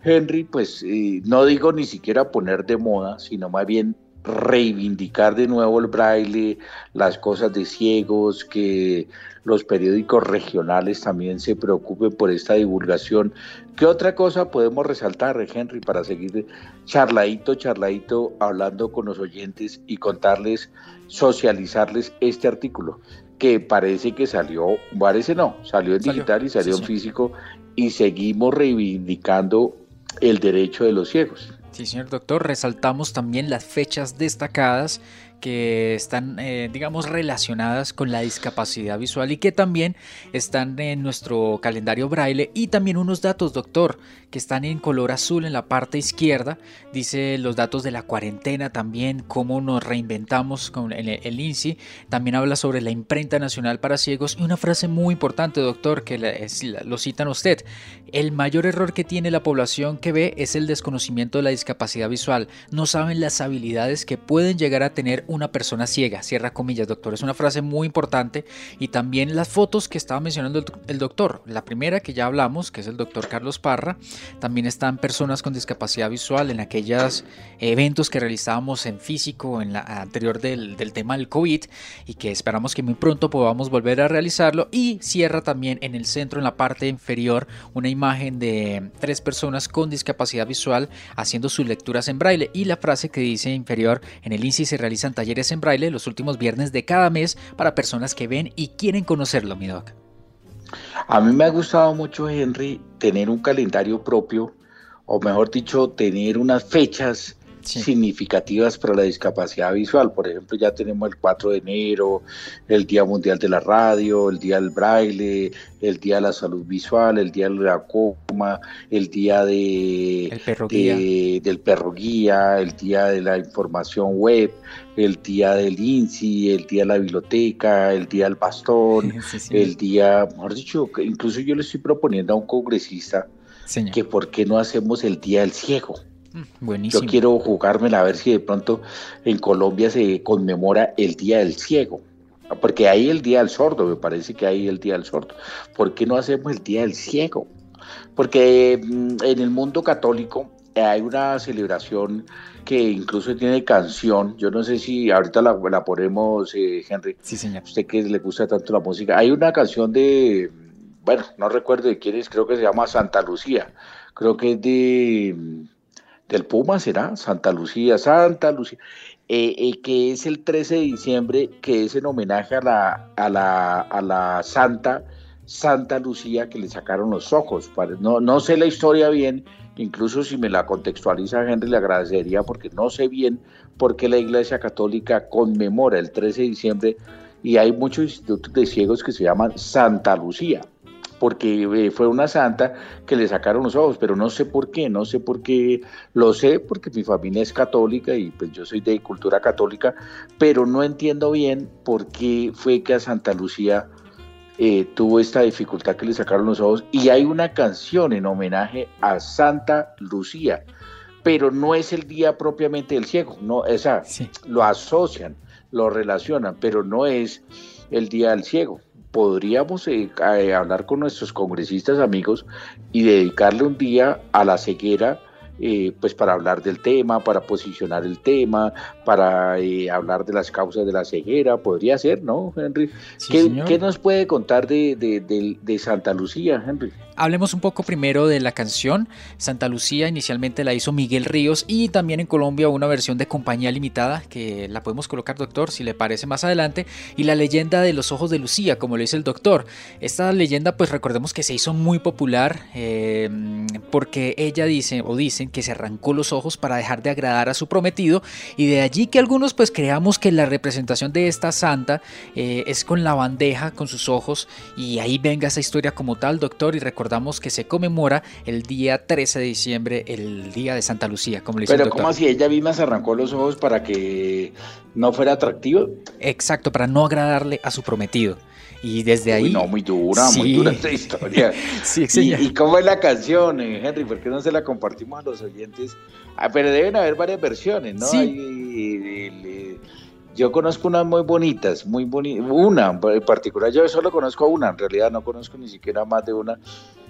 Henry, pues eh, no digo ni siquiera poner de moda, sino más bien reivindicar de nuevo el braille, las cosas de ciegos, que los periódicos regionales también se preocupen por esta divulgación. ¿Qué otra cosa podemos resaltar, Henry, para seguir charladito, charladito, hablando con los oyentes y contarles, socializarles este artículo? Que parece que salió, parece no, salió en digital y salió en físico y seguimos reivindicando el derecho de los ciegos. Sí, señor doctor, resaltamos también las fechas destacadas que están, eh, digamos, relacionadas con la discapacidad visual y que también están en nuestro calendario braille y también unos datos, doctor, que están en color azul en la parte izquierda. Dice los datos de la cuarentena también, cómo nos reinventamos con el, INSI. También habla sobre la imprenta nacional para ciegos y una frase muy importante, doctor, que lo citan usted. El mayor error que tiene la población que ve es el desconocimiento de la discapacidad visual. No saben las habilidades que pueden llegar a tener una persona ciega. Cierra comillas, doctor. Es una frase muy importante. Y también las fotos que estaba mencionando el doctor. La primera que ya hablamos, que es el doctor Carlos Parra. También están personas con discapacidad visual en aquellos eventos que realizábamos en físico, en la anterior del, del tema del COVID. Y que esperamos que muy pronto podamos volver a realizarlo. Y cierra también en el centro, en la parte inferior, una imagen de tres personas con discapacidad visual haciendo sus lecturas en braille. Y la frase que dice inferior, en el índice se realizan talleres en braille los últimos viernes de cada mes para personas que ven y quieren conocerlo, mi doc. A mí me ha gustado mucho, Henry, tener un calendario propio, o mejor dicho, tener unas fechas significativas para la discapacidad visual. Por ejemplo, ya tenemos el 4 de enero, el Día Mundial de la Radio, el Día del Braille, el Día de la Salud Visual, el Día de la Coma, el Día de, del Perro Guía, el Día de la Información Web, el Día del INSI, el Día de la Biblioteca, el Día del Bastón, el Día, mejor dicho, incluso yo le estoy proponiendo a un congresista que por qué no hacemos el Día del Ciego Mm, buenísimo. Yo quiero jugármela a ver si de pronto en Colombia se conmemora el Día del Ciego. Porque hay el Día del Sordo, me parece que hay el Día del Sordo. ¿Por qué no hacemos el Día del Ciego? Porque mm, en el mundo católico hay una celebración que incluso tiene canción. Yo no sé si ahorita la, la ponemos, eh, Henry. Sí, señor. Usted que le gusta tanto la música. Hay una canción de, bueno, no recuerdo de quién es, creo que se llama Santa Lucía. Creo que es de del Puma, ¿será? Santa Lucía, Santa Lucía. Eh, eh, que es el 13 de diciembre, que es en homenaje a la, a la, a la Santa Santa Lucía que le sacaron los ojos. No, no sé la historia bien, incluso si me la contextualiza Henry le agradecería porque no sé bien por qué la Iglesia Católica conmemora el 13 de diciembre y hay muchos institutos de ciegos que se llaman Santa Lucía porque eh, fue una santa que le sacaron los ojos, pero no sé por qué, no sé por qué, lo sé porque mi familia es católica y pues yo soy de cultura católica, pero no entiendo bien por qué fue que a Santa Lucía eh, tuvo esta dificultad que le sacaron los ojos. Y hay una canción en homenaje a Santa Lucía, pero no es el día propiamente del ciego, no, esa, lo asocian, lo relacionan, pero no es el día del ciego podríamos eh, eh, hablar con nuestros congresistas amigos y dedicarle un día a la ceguera eh, pues para hablar del tema, para posicionar el tema, para eh, hablar de las causas de la ceguera, podría ser, ¿no, Henry? ¿Qué, nos puede contar de, de, Santa Lucía, Henry? Hablemos un poco primero de la canción. Santa Lucía inicialmente la hizo Miguel Ríos y también en Colombia una versión de Compañía Limitada que la podemos colocar, doctor, si le parece más adelante. Y la leyenda de los ojos de Lucía, como lo dice el doctor. Esta leyenda, pues recordemos que se hizo muy popular eh, porque ella dice o que se arrancó los ojos para dejar de agradar a su prometido y de allí que algunos pues creamos que la representación de esta santa eh, es con la bandeja, con sus ojos y ahí venga esa historia como tal, doctor, y recordamos que se conmemora el día 13 de diciembre, el día de Santa Lucía, como le dice Pero el doctor. ¿cómo así ella misma se arrancó los ojos para que no fuera atractivo? Exacto, para no agradarle a su prometido. Y desde ahí. no, muy dura, muy dura <laughs> esta historia. <laughs> sí, ¿Y, ¿Y, cómo es la canción, eh, Henry? ¿Por qué no se la compartimos a los oyentes? Ah, pero deben haber varias versiones, ¿no? Sí. yo conozco unas muy bonitas, muy bonitas. Una en particular, yo solo conozco una, en realidad no conozco ni siquiera más de una.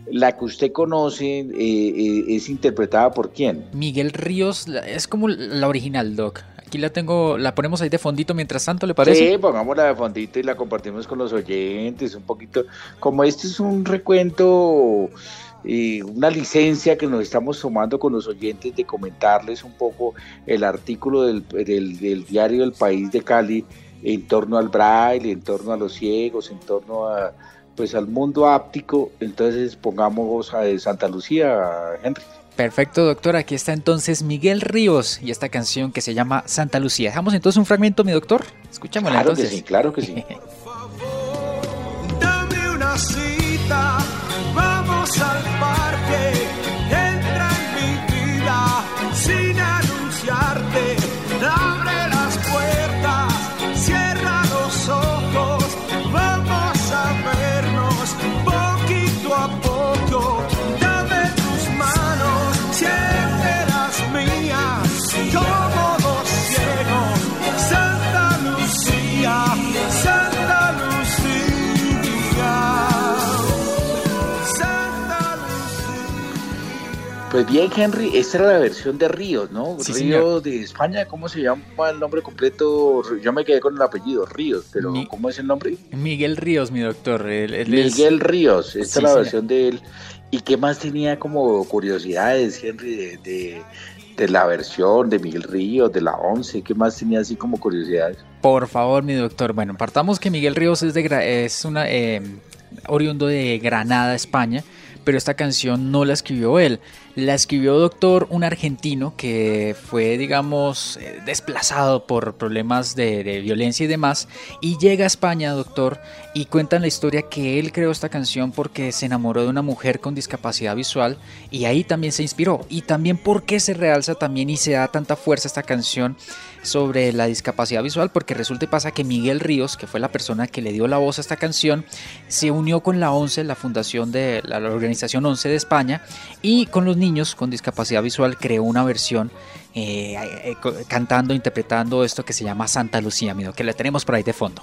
La que usted conoce eh, eh, es interpretada por quién? Miguel Ríos, es como la original, Doc. Aquí la tengo, la ponemos ahí de fondito mientras tanto, ¿le parece? Sí, pongámosla de fondito y la compartimos con los oyentes, un poquito. Como este es un recuento y una licencia que nos estamos tomando con los oyentes de comentarles un poco el artículo del, del, diario El País de Cali en torno al braille, en torno a los ciegos, en torno a pues al mundo áptico, entonces pongamos a Santa Lucía, Henry. Perfecto, doctor. Aquí está entonces Miguel Ríos y esta canción que se llama Santa Lucía. Dejamos entonces un fragmento, mi doctor. Escuchámosla claro entonces. Que sí, claro que sí. <laughs> Dame una cita, Pues bien, Henry, esta era la versión de Ríos, ¿no? Ríos de España, ¿cómo se llama el nombre completo? Yo me quedé con el apellido, Ríos, pero ¿cómo es el nombre? Miguel Ríos, mi doctor. Miguel Ríos, esta es la versión de él. ¿Y qué más tenía como curiosidades, Henry, de, la versión de Miguel Ríos, de la 11? ¿Qué más tenía así como curiosidades? Por favor, mi doctor. Bueno, partamos que Miguel Ríos es, de, es una, eh, oriundo de Granada, España pero esta canción no la escribió él. La escribió Doctor, un argentino que fue, digamos, eh, desplazado por problemas de, violencia y demás, y llega a España, Doctor, y cuentan la historia que él creó esta canción porque se enamoró de una mujer con discapacidad visual, y ahí también se inspiró, y también porque se realza también y se da tanta fuerza esta canción sobre la discapacidad visual porque resulta pasa que Miguel Ríos, que fue la persona que le dio la voz a esta canción, se unió con la ONCE, la fundación de la organización organización 11 de España, y con los niños con discapacidad visual creó una versión eh, eh, cantando, interpretando esto que se llama Santa Lucía, amigo, que la tenemos por ahí de fondo.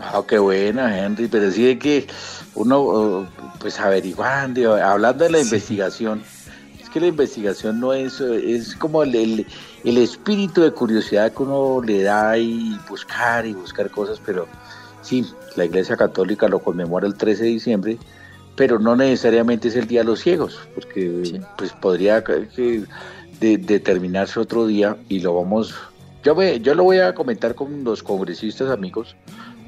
Ah, qué buena, Henry, pero sí de que uno, pues averiguando, hablando de la investigación, es que la investigación no es, es como el, el, espíritu de curiosidad que uno le da y buscar y buscar cosas, pero sí, la Iglesia Católica lo conmemora el 13 de diciembre, pero no necesariamente es el Día de los Ciegos, porque pues podría determinarse otro día y lo vamos, yo, yo lo voy a comentar con los congresistas amigos,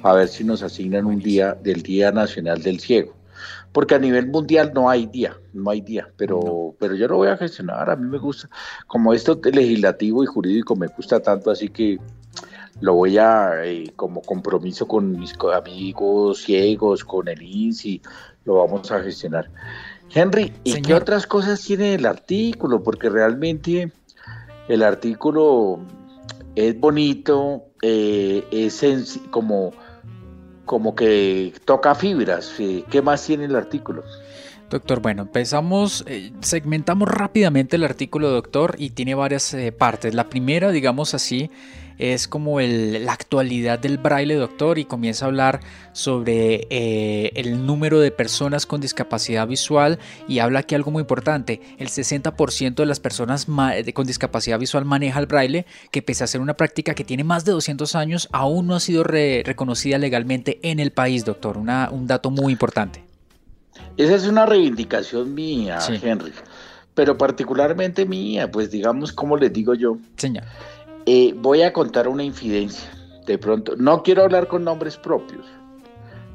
a ver si nos asignan un día del Día Nacional del Ciego. Porque a nivel mundial no hay día, no hay día, pero, pero yo lo voy a gestionar, a mí me gusta, como esto legislativo y jurídico me gusta tanto, así que lo voy a, eh, como compromiso con mis amigos ciegos, con el INSI, lo vamos a gestionar. Henry, ¿y qué otras cosas tiene el artículo? Porque realmente el artículo es bonito, eh, es como como que toca fibras. ¿Qué más tiene el artículo? Doctor, bueno, empezamos, eh, segmentamos rápidamente el artículo, doctor, y tiene varias eh, partes. La primera, digamos así, es como la actualidad del braille, doctor, y comienza a hablar sobre eh, el número de personas con discapacidad visual y habla aquí algo muy importante, el 60% de las personas con discapacidad visual maneja el braille, que pese a ser una práctica que tiene más de 200 años, aún no ha sido reconocida legalmente en el país, doctor, un dato muy importante. Esa es una reivindicación mía, Henry, pero particularmente mía, pues digamos, como les digo yo. Señor. Eh, voy a contar una infidencia. De pronto, no quiero hablar con nombres propios,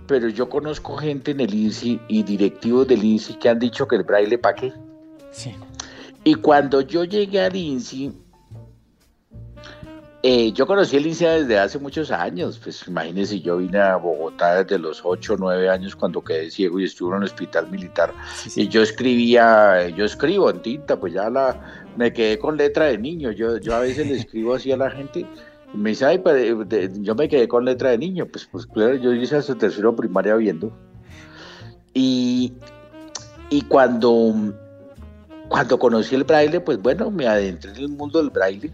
pero yo conozco gente en el INSI y directivos del INSI que han dicho que el braille para qué. Sí. Y cuando yo llegué al INSI, eh, yo conocí el INSI desde hace muchos años. Pues imagínense, yo vine a Bogotá desde los 8 o 9 años cuando quedé ciego y estuve en un hospital militar. Y yo escribía, yo escribo en tinta, pues ya la, me quedé con letra de niño. Yo, yo a veces le <laughs> escribo así a la gente y me dice, ay, pues, yo me quedé con letra de niño. Pues, pues claro, yo hice hasta tercero primaria viendo. Y, y cuando, cuando conocí el braille, pues bueno, me adentré en el mundo del braille.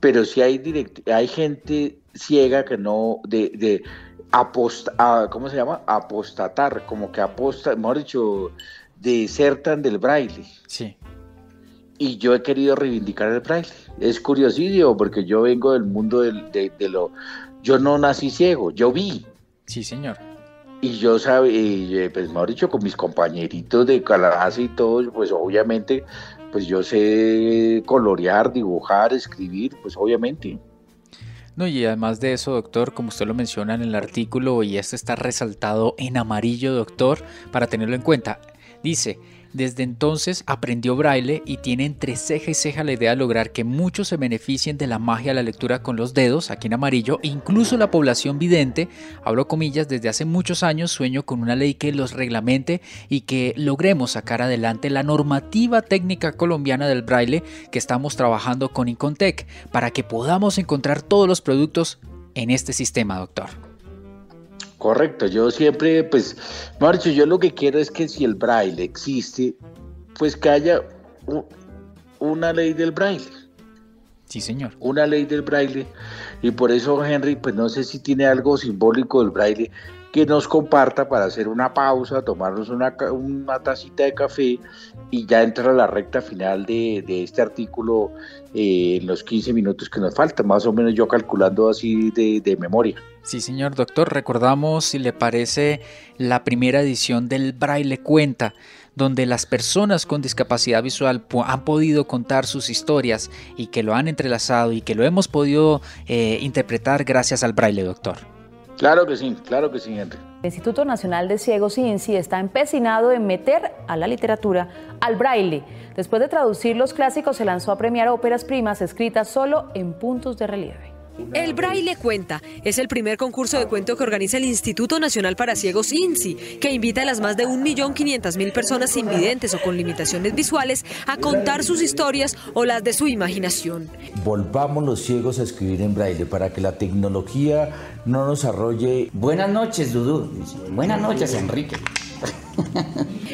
Pero sí hay, hay gente ciega que no, de, de aposta, ¿cómo se llama? Apostatar, como que aposta, mejor dicho, desertan del braille. Sí y yo he querido reivindicar el braille. Es curiosísimo porque yo vengo del mundo de, lo... Yo no nací ciego, yo vi. Sí, señor. Y yo sabía, pues mejor dicho, con mis compañeritos de clase y todo, pues obviamente, pues yo sé colorear, dibujar, escribir, pues obviamente. No, y además de eso, doctor, como usted lo menciona en el artículo, y esto está resaltado en amarillo, doctor, para tenerlo en cuenta, dice, desde entonces aprendió braille y tiene entre ceja y ceja la idea de lograr que muchos se beneficien de la magia de la lectura con los dedos, aquí en amarillo, e incluso la población vidente, hablo comillas, desde hace muchos años sueño con una ley que los reglamente y que logremos sacar adelante la normativa técnica colombiana del braille que estamos trabajando con Incontec para que podamos encontrar todos los productos en este sistema, doctor. Correcto, yo siempre, pues, Marcho, yo lo que quiero es que si el braille existe, pues que haya una ley del braille. Sí, señor. Una ley del braille. Y por eso, Henry, pues no sé si tiene algo simbólico del braille que nos comparta para hacer una pausa, tomarnos una, una tacita de café y ya entrar a la recta final de, este artículo en los 15 minutos que nos faltan, más o menos yo calculando así de, de memoria. Sí, señor doctor, recordamos, si le parece, la primera edición del Braille Cuenta, donde las personas con discapacidad visual han podido contar sus historias y que lo han entrelazado y que lo hemos podido eh, interpretar gracias al Braille, doctor. Claro que sí, claro que sí, Henry. El Instituto Nacional de Ciegos INSI está empecinado en meter a la literatura al braille. Después de traducir los clásicos, se lanzó a premiar óperas primas escritas solo en puntos de relieve. El Braille Cuenta es el primer concurso de cuento que organiza el Instituto Nacional para Ciegos INSI, que invita a las más de 1.500.000 personas invidentes o con limitaciones visuales a contar sus historias o las de su imaginación. Volvamos los ciegos a escribir en braille para que la tecnología no nos arrolle. Buenas noches, Dudu. Buenas noches, Enrique.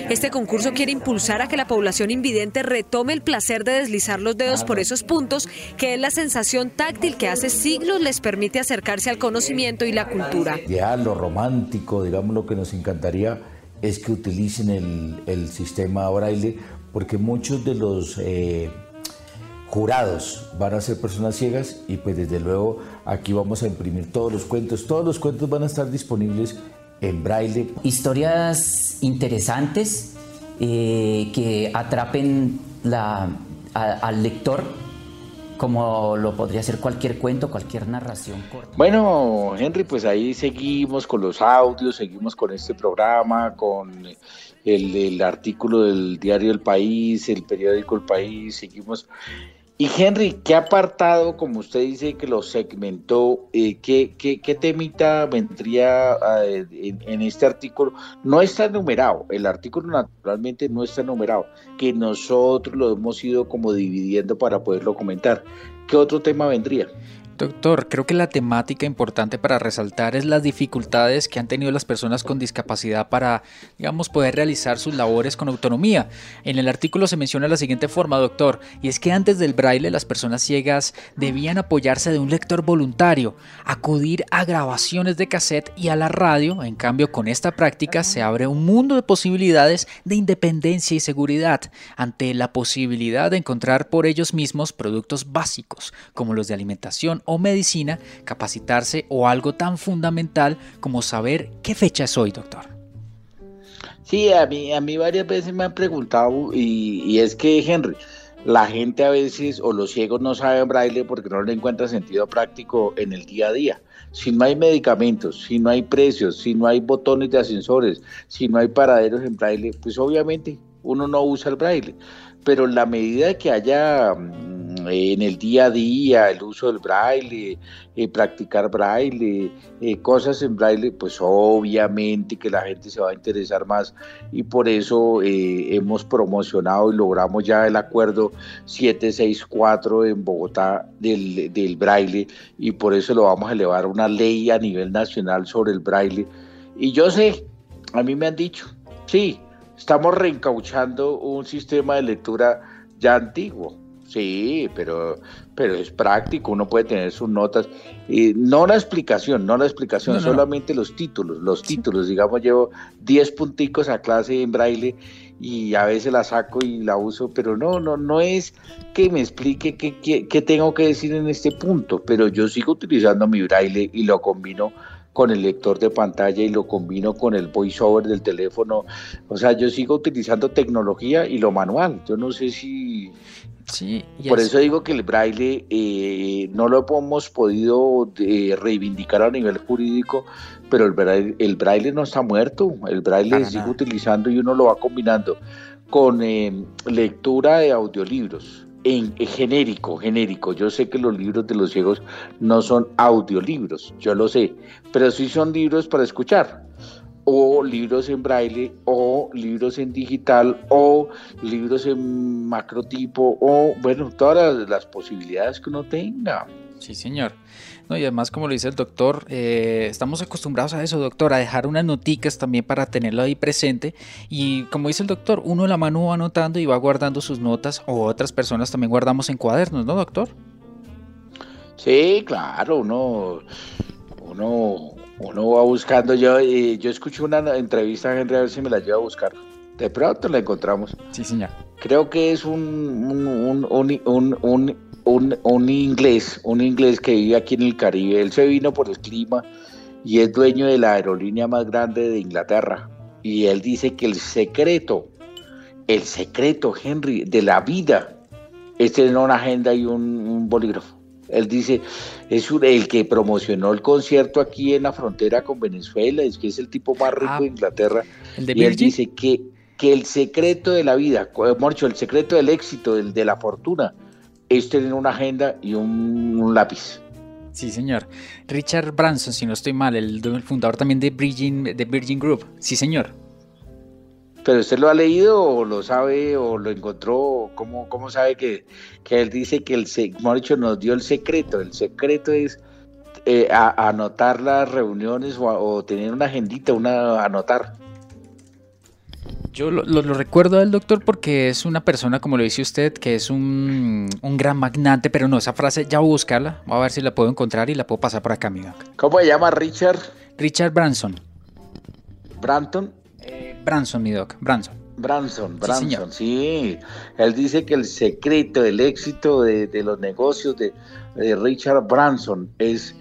Este concurso quiere impulsar a que la población invidente retome el placer de deslizar los dedos por esos puntos, que es la sensación táctil que hace siglos les permite acercarse al conocimiento y la cultura. Ya lo romántico, digamos lo que nos encantaría es que utilicen el, sistema braille, porque muchos de los eh, jurados van a ser personas ciegas y pues desde luego aquí vamos a imprimir todos los cuentos. Todos los cuentos van a estar disponibles en braille. Historias interesantes eh, que atrapen al lector como lo podría ser cualquier cuento, cualquier narración corta. Bueno, Henry, pues ahí seguimos con los audios, seguimos con este programa, con el artículo del diario El País, el periódico El País, seguimos y Henry, ¿qué apartado, como usted dice que lo segmentó, eh, ¿qué, qué, temita vendría eh, en, este artículo? No está numerado, el artículo naturalmente no está numerado, que nosotros lo hemos ido como dividiendo para poderlo comentar. ¿Qué otro tema vendría? Doctor, creo que la temática importante para resaltar es las dificultades que han tenido las personas con discapacidad para, digamos, poder realizar sus labores con autonomía. En el artículo se menciona la siguiente forma, doctor, y es que antes del braille las personas ciegas debían apoyarse de un lector voluntario, acudir a grabaciones de cassette y a la radio. En cambio, con esta práctica se abre un mundo de posibilidades de independencia y seguridad ante la posibilidad de encontrar por ellos mismos productos básicos como los de alimentación o medicina, capacitarse o algo tan fundamental como saber qué fecha es hoy, doctor. Sí, a mí, a mí varias veces me han preguntado y, es que, Henry, la gente a veces o los ciegos no saben braille porque no le encuentra sentido práctico en el día a día. Si no hay medicamentos, si no hay precios, si no hay botones de ascensores, si no hay paraderos en braille, pues obviamente uno no usa el braille. Pero en la medida que haya mm, en el día a día, el uso del braille, eh, practicar braille, eh, cosas en braille, pues obviamente que la gente se va a interesar más y por eso eh, hemos promocionado y logramos ya el acuerdo 764 en Bogotá del, del braille y por eso lo vamos a elevar a una ley a nivel nacional sobre el braille. Y yo sé, a mí me han dicho, sí, estamos reencauchando un sistema de lectura ya antiguo Sí, pero, pero es práctico, uno puede tener sus notas. Y no la explicación, no la explicación, solamente los títulos. Los títulos, digamos, llevo 10 punticos a clase en braille y a veces la saco y la uso, pero no, no, no es que me explique qué, qué tengo que decir en este punto, pero yo sigo utilizando mi braille y lo combino con el lector de pantalla y lo combino con el voiceover del teléfono. O sea, yo sigo utilizando tecnología y lo manual. Yo no sé si Sí, Por eso digo que el braille eh, no lo hemos podido eh, reivindicar a nivel jurídico, pero el braille, el braille no está muerto, el braille se sigue utilizando y uno lo va combinando con eh, lectura de audiolibros. En, genérico, genérico. Yo sé que los libros de los ciegos no son audiolibros, yo lo sé, pero sí son libros para escuchar o libros en braille o libros en digital o libros en macrotipo o bueno, todas las, posibilidades que uno tenga. Sí, señor. No, y además, como lo dice el doctor, eh, estamos acostumbrados a eso, doctor, a dejar unas noticas también para tenerlo ahí presente. Y como dice el doctor, uno la mano va anotando y va guardando sus notas, o otras personas también guardamos en cuadernos, ¿no, doctor? Sí, claro, uno, uno uno va buscando, yo, y yo escuché una entrevista a Henry a ver si me la llevo a buscar. De pronto la encontramos. Sí, señor. Creo que es un, un, un, un, inglés, un inglés que vive aquí en el Caribe. Él se vino por el clima y es dueño de la aerolínea más grande de Inglaterra. Y él dice que el secreto, el secreto, Henry, de la vida es tener una agenda y un bolígrafo. Él dice, es el que promocionó el concierto aquí en la frontera con Venezuela, es que es el tipo más rico de ah, Inglaterra. y él dice que, que el secreto de la vida, Morcho, el secreto del éxito, del, de la fortuna, es tener una agenda y un, lápiz. Sí, señor. Richard Branson, si no estoy mal, el, fundador también de Virgin, de Virgin Group. Sí, señor. ¿Pero usted lo ha leído o lo sabe o lo encontró? ¿Cómo, cómo sabe que, él dice que el dicho, nos dio el secreto? El secreto es eh, anotar las reuniones o, tener una agendita, una anotar. Yo lo, recuerdo del doctor porque es una persona, como lo dice usted, que es un, gran magnate, pero no, esa frase ya voy a buscarla, voy a ver si la puedo encontrar y la puedo pasar por acá, mi ¿Cómo se llama Richard? Richard Branson. ¿Branton? Eh, Branson, mi doc, Branson. Branson, Branson, sí, Él dice que el secreto del éxito de, los negocios de, Richard Branson es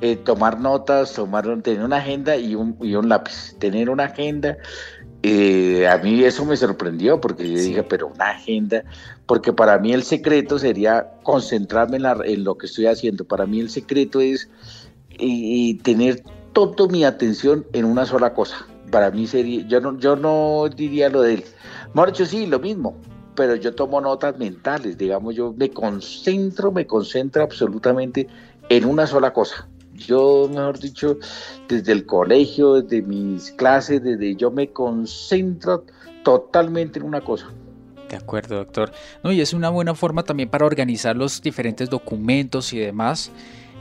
eh, tomar notas, tomar, tener una agenda y un, y un lápiz. Tener una agenda eh, a mí eso me sorprendió porque yo dije, pero una agenda, porque para mí el secreto sería concentrarme en, lo que estoy haciendo. Para mí el secreto es y, tener toda mi atención en una sola cosa. Para mí sería, yo no, yo no diría lo de él. Mejor sí, lo mismo, pero yo tomo notas mentales, digamos, yo me concentro, me concentro absolutamente en una sola cosa. Yo, mejor dicho, desde el colegio, desde mis clases, desde yo me concentro totalmente en una cosa. De acuerdo, doctor. No, y es una buena forma también para organizar los diferentes documentos y demás.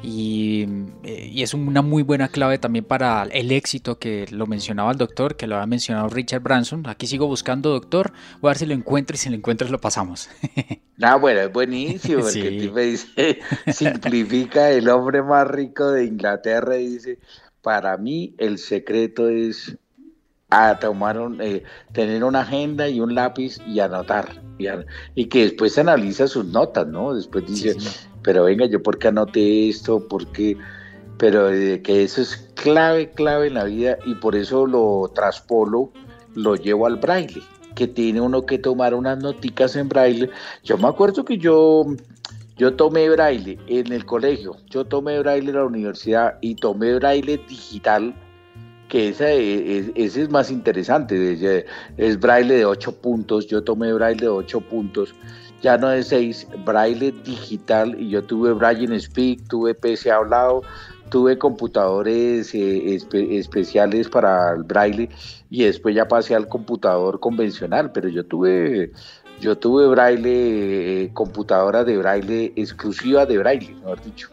Eh, y, es una muy buena clave también para el éxito que lo mencionaba el doctor, que lo ha mencionado Richard Branson. Aquí sigo buscando, doctor. Voy a ver si lo encuentro y si lo encuentro lo pasamos. <laughs> Ah, bueno, es buenísimo, porque me dice, simplifica el hombre más rico de Inglaterra y dice, para mí el secreto es a tomar eh, tener una agenda y un lápiz y anotar. Y, que después analiza sus notas, ¿no? Después dice, pero venga, yo por qué anoté esto, por qué, pero que eso es clave, clave en la vida y por eso lo traspolo, lo llevo al braille, que tiene uno que tomar unas noticas en braille. Yo me acuerdo que yo, yo tomé braille en el colegio, yo tomé braille en la universidad y tomé braille digital que ese, es más interesante, es braille de 8 puntos, yo tomé braille de 8 puntos ya no es seis, braille digital y yo tuve Braille Speak, tuve PC hablado, tuve computadores eh, especiales para el braille y después ya pasé al computador convencional, pero yo tuve yo tuve braille, eh, computadora de braille exclusiva de braille, mejor dicho.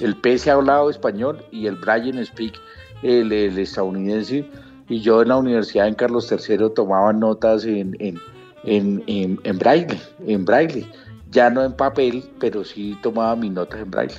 El PC hablado español y el Braille Speak, el, estadounidense, y yo en la universidad en Carlos III tomaba notas en, en, braille, en braille. Ya no en papel, pero sí tomaba mis notas en braille.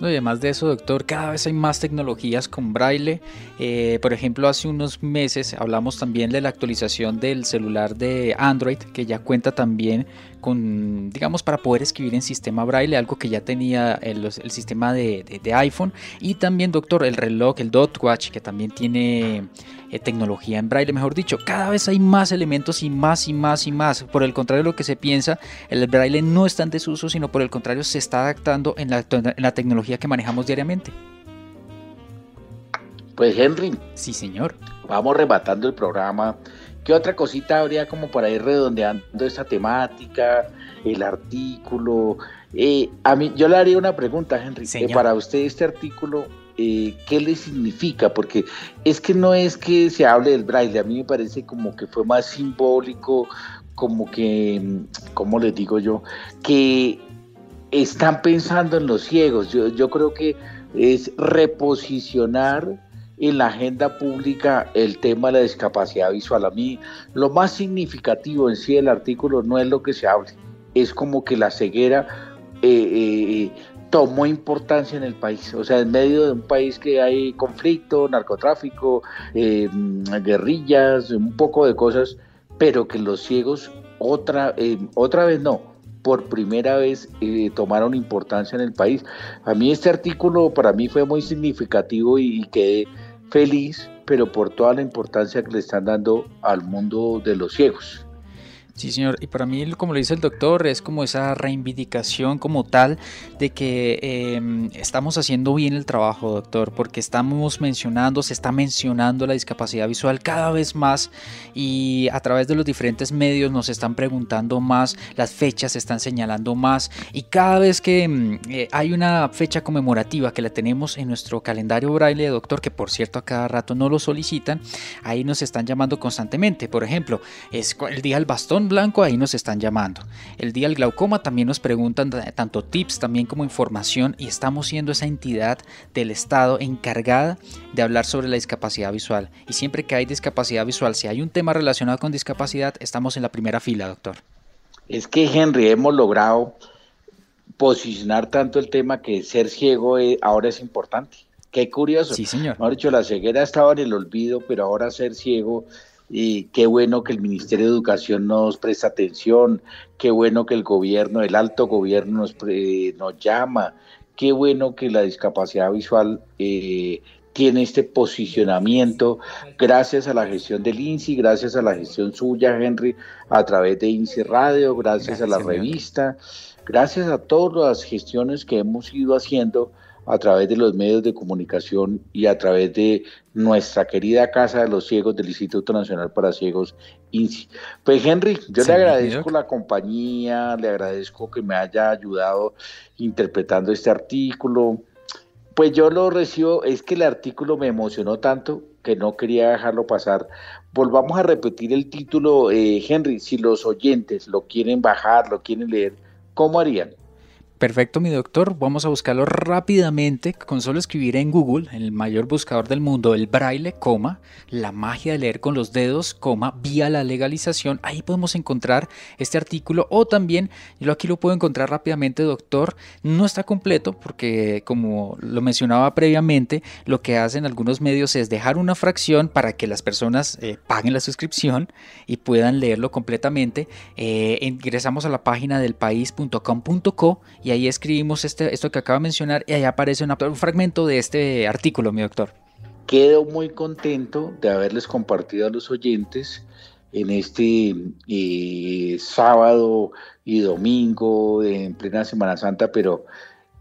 No, y además de eso, doctor, cada vez hay más tecnologías con braille. Eh, por ejemplo, hace unos meses hablamos también de la actualización del celular de Android, que ya cuenta también con, digamos, para poder escribir en sistema braille, algo que ya tenía el, sistema de, iPhone. Y también, doctor, el reloj, el Dot Watch, que también tiene eh, tecnología en braille, mejor dicho. Cada vez hay más elementos y más y más y más. Por el contrario de lo que se piensa, el braille no está en desuso, sino por el contrario se está adaptando en la, en la tecnología que manejamos diariamente. Pues Henry. Sí, señor. Vamos rematando el programa ¿Qué otra cosita habría como para ir redondeando esta temática, el artículo? Eh, a mí, yo le haría una pregunta, Henry. Eh, para usted este artículo, eh, ¿qué le significa? Porque es que no es que se hable del braille, a mí me parece como que fue más simbólico, como que, ¿cómo les digo yo? Que están pensando en los ciegos. Yo, yo creo que es reposicionar en la agenda pública el tema de la discapacidad visual. A mí lo más significativo en sí del artículo no es lo que se hable, es como que la ceguera eh, eh, tomó importancia en el país. O sea, en medio de un país que hay conflicto, narcotráfico, eh, guerrillas, un poco de cosas, pero que los ciegos otra, otra vez no, por primera vez tomaron importancia en el país. A mí este artículo para mí fue muy significativo y, y quedé feliz, pero por toda la importancia que le están dando al mundo de los ciegos. Sí, señor. Y para mí, como lo dice el doctor, es como esa reivindicación como tal de que em, estamos haciendo bien el trabajo, doctor, porque estamos mencionando, se está mencionando la discapacidad visual cada vez más y a través de los diferentes medios nos están preguntando más, las fechas se están señalando más y cada vez que em, eh, hay una fecha conmemorativa que la tenemos en nuestro calendario braille, doctor, que por cierto a cada rato no lo solicitan, ahí nos están llamando constantemente. Por ejemplo, es el día del bastón blanco, ahí nos están llamando. El día del glaucoma también nos preguntan tanto tips también como información y estamos siendo esa entidad del Estado encargada de hablar sobre la discapacidad visual. Y siempre que hay discapacidad visual, si hay un tema relacionado con discapacidad, estamos en la primera fila, doctor. Es que, Henry, hemos logrado posicionar tanto el tema que ser ciego eh, ahora es importante. Qué curioso. Sí, señor. Mejor dicho, la ceguera estaba en el olvido, pero ahora ser ciego, y qué bueno que el Ministerio de Educación nos presta atención, qué bueno que el gobierno, el alto gobierno nos, nos llama, qué bueno que la discapacidad visual eh, tiene este posicionamiento. Gracias a la gestión del INSI, gracias a la gestión suya, Henry, a través de INSI Radio, gracias, a la revista, gracias a todas las gestiones que hemos ido haciendo a través de los medios de comunicación y a través de nuestra querida Casa de los Ciegos del Instituto Nacional para Ciegos, INSI. Pues Henry, yo le agradezco la compañía, le agradezco que me haya ayudado interpretando este artículo, pues yo lo recibo, es que el artículo me emocionó tanto que no quería dejarlo pasar. Volvamos a repetir el título, eh, Henry, si los oyentes lo quieren bajar, lo quieren leer, ¿cómo harían? Perfecto, mi doctor. Vamos a buscarlo rápidamente con solo escribir en Google, el mayor buscador del mundo, el braille, coma, la magia de leer con los dedos, coma, vía la legalización. Ahí podemos encontrar este artículo o también, yo aquí lo puedo encontrar rápidamente, doctor. No está completo porque, como lo mencionaba previamente, lo que hacen algunos medios es dejar una fracción para que las personas eh, paguen la suscripción y puedan leerlo completamente. Eh, ingresamos a la página del país.com.co y ahí escribimos este, esto que acaba de mencionar y ahí aparece un fragmento de este artículo, mi doctor. Quedo muy contento de haberles compartido a los oyentes en este eh, sábado y domingo en plena Semana Santa, pero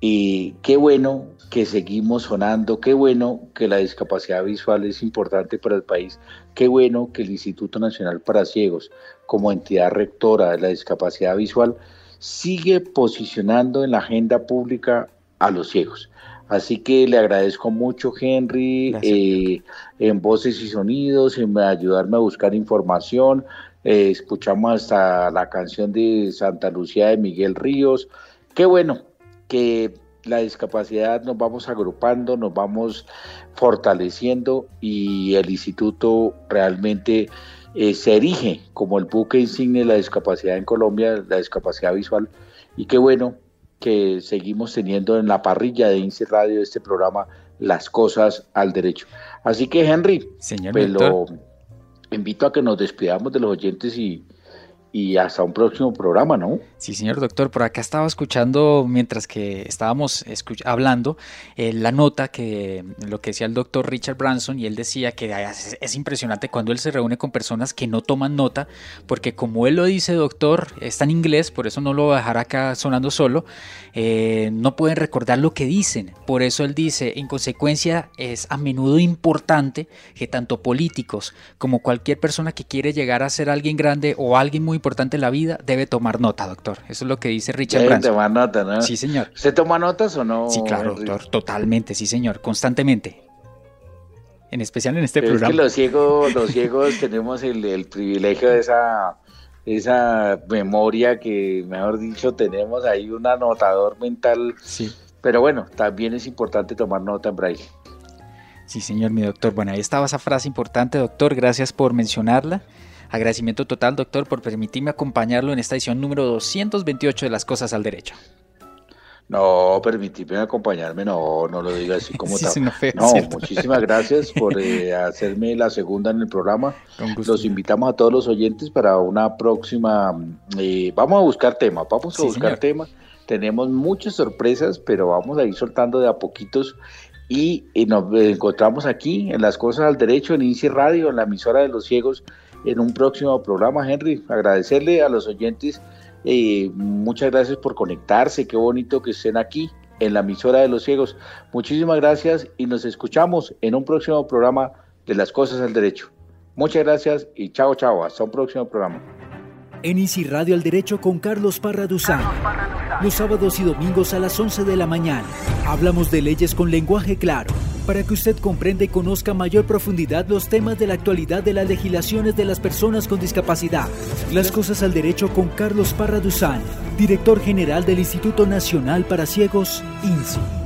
eh, qué bueno que seguimos sonando, qué bueno que la discapacidad visual es importante para el país, qué bueno que el Instituto Nacional para Ciegos, como entidad rectora de la discapacidad visual, sigue posicionando en la agenda pública a los ciegos. Así que le agradezco mucho, Henry, eh, en voces y sonidos, en ayudarme a buscar información. Eh, escuchamos hasta la canción de Santa Lucía de Miguel Ríos. Qué bueno que la discapacidad nos vamos agrupando, nos vamos fortaleciendo y el instituto realmente eh, se erige como el buque insignia de la discapacidad en Colombia, la discapacidad visual, y qué bueno que seguimos teniendo en la parrilla de INSE Radio este programa Las Cosas al Derecho. Así que Henry, Señor pues lo invito a que nos despidamos de los oyentes y, y hasta un próximo programa, ¿no? Sí, señor doctor, por acá estaba escuchando mientras que estábamos hablando eh, la nota que lo que decía el doctor Richard Branson y él decía que es, impresionante cuando él se reúne con personas que no toman nota, porque como él lo dice doctor, está en inglés, por eso no lo voy a dejar acá sonando solo, eh, no pueden recordar lo que dicen, por eso él dice, en consecuencia es a menudo importante que tanto políticos como cualquier persona que quiere llegar a ser alguien grande o alguien muy importante en la vida, debe tomar nota, doctor. Eso es lo que dice Richard tomar nota, ¿no? Sí, señor. ¿Usted toma notas o no? Sí, claro, doctor. Totalmente, sí, señor. Constantemente. En especial en este Pero programa. Es que los ciegos, los ciegos <laughs> tenemos el, privilegio de esa, esa memoria que, mejor dicho, tenemos ahí un anotador mental. Sí. Pero bueno, también es importante tomar nota en braille. Sí, señor, mi doctor. Bueno, ahí estaba esa frase importante, doctor. Gracias por mencionarla. Agradecimiento total, doctor, por permitirme acompañarlo en esta edición número 228 de Las Cosas al Derecho. No, permitirme acompañarme, no, no lo diga así como <laughs> Sí, tal. no, muchísimas gracias por eh, <laughs> hacerme la segunda en el programa. Los invitamos a todos los oyentes para una próxima. eh, vamos a buscar temas, vamos a Sí, buscar señor. temas. Tenemos muchas sorpresas, pero vamos a ir soltando de a poquitos. Y, y nos encontramos aquí en Las Cosas al Derecho, en INSI Radio, en la emisora de los ciegos, en un próximo programa, Henry. Agradecerle a los oyentes. eh, muchas gracias por conectarse. Qué bonito que estén aquí en la emisora de los ciegos. Muchísimas gracias y nos escuchamos en un próximo programa de Las Cosas al Derecho. Muchas gracias y chao, chao. Hasta un próximo programa. En INSI Radio al Derecho con Carlos Parra Duzán. Los sábados y domingos a las 11 de la mañana. Hablamos de leyes con lenguaje claro para que usted comprenda y conozca a mayor profundidad los temas de la actualidad de las legislaciones de las personas con discapacidad. Las cosas al derecho con Carlos Parra Duzán, director general del Instituto Nacional para Ciegos, INSI.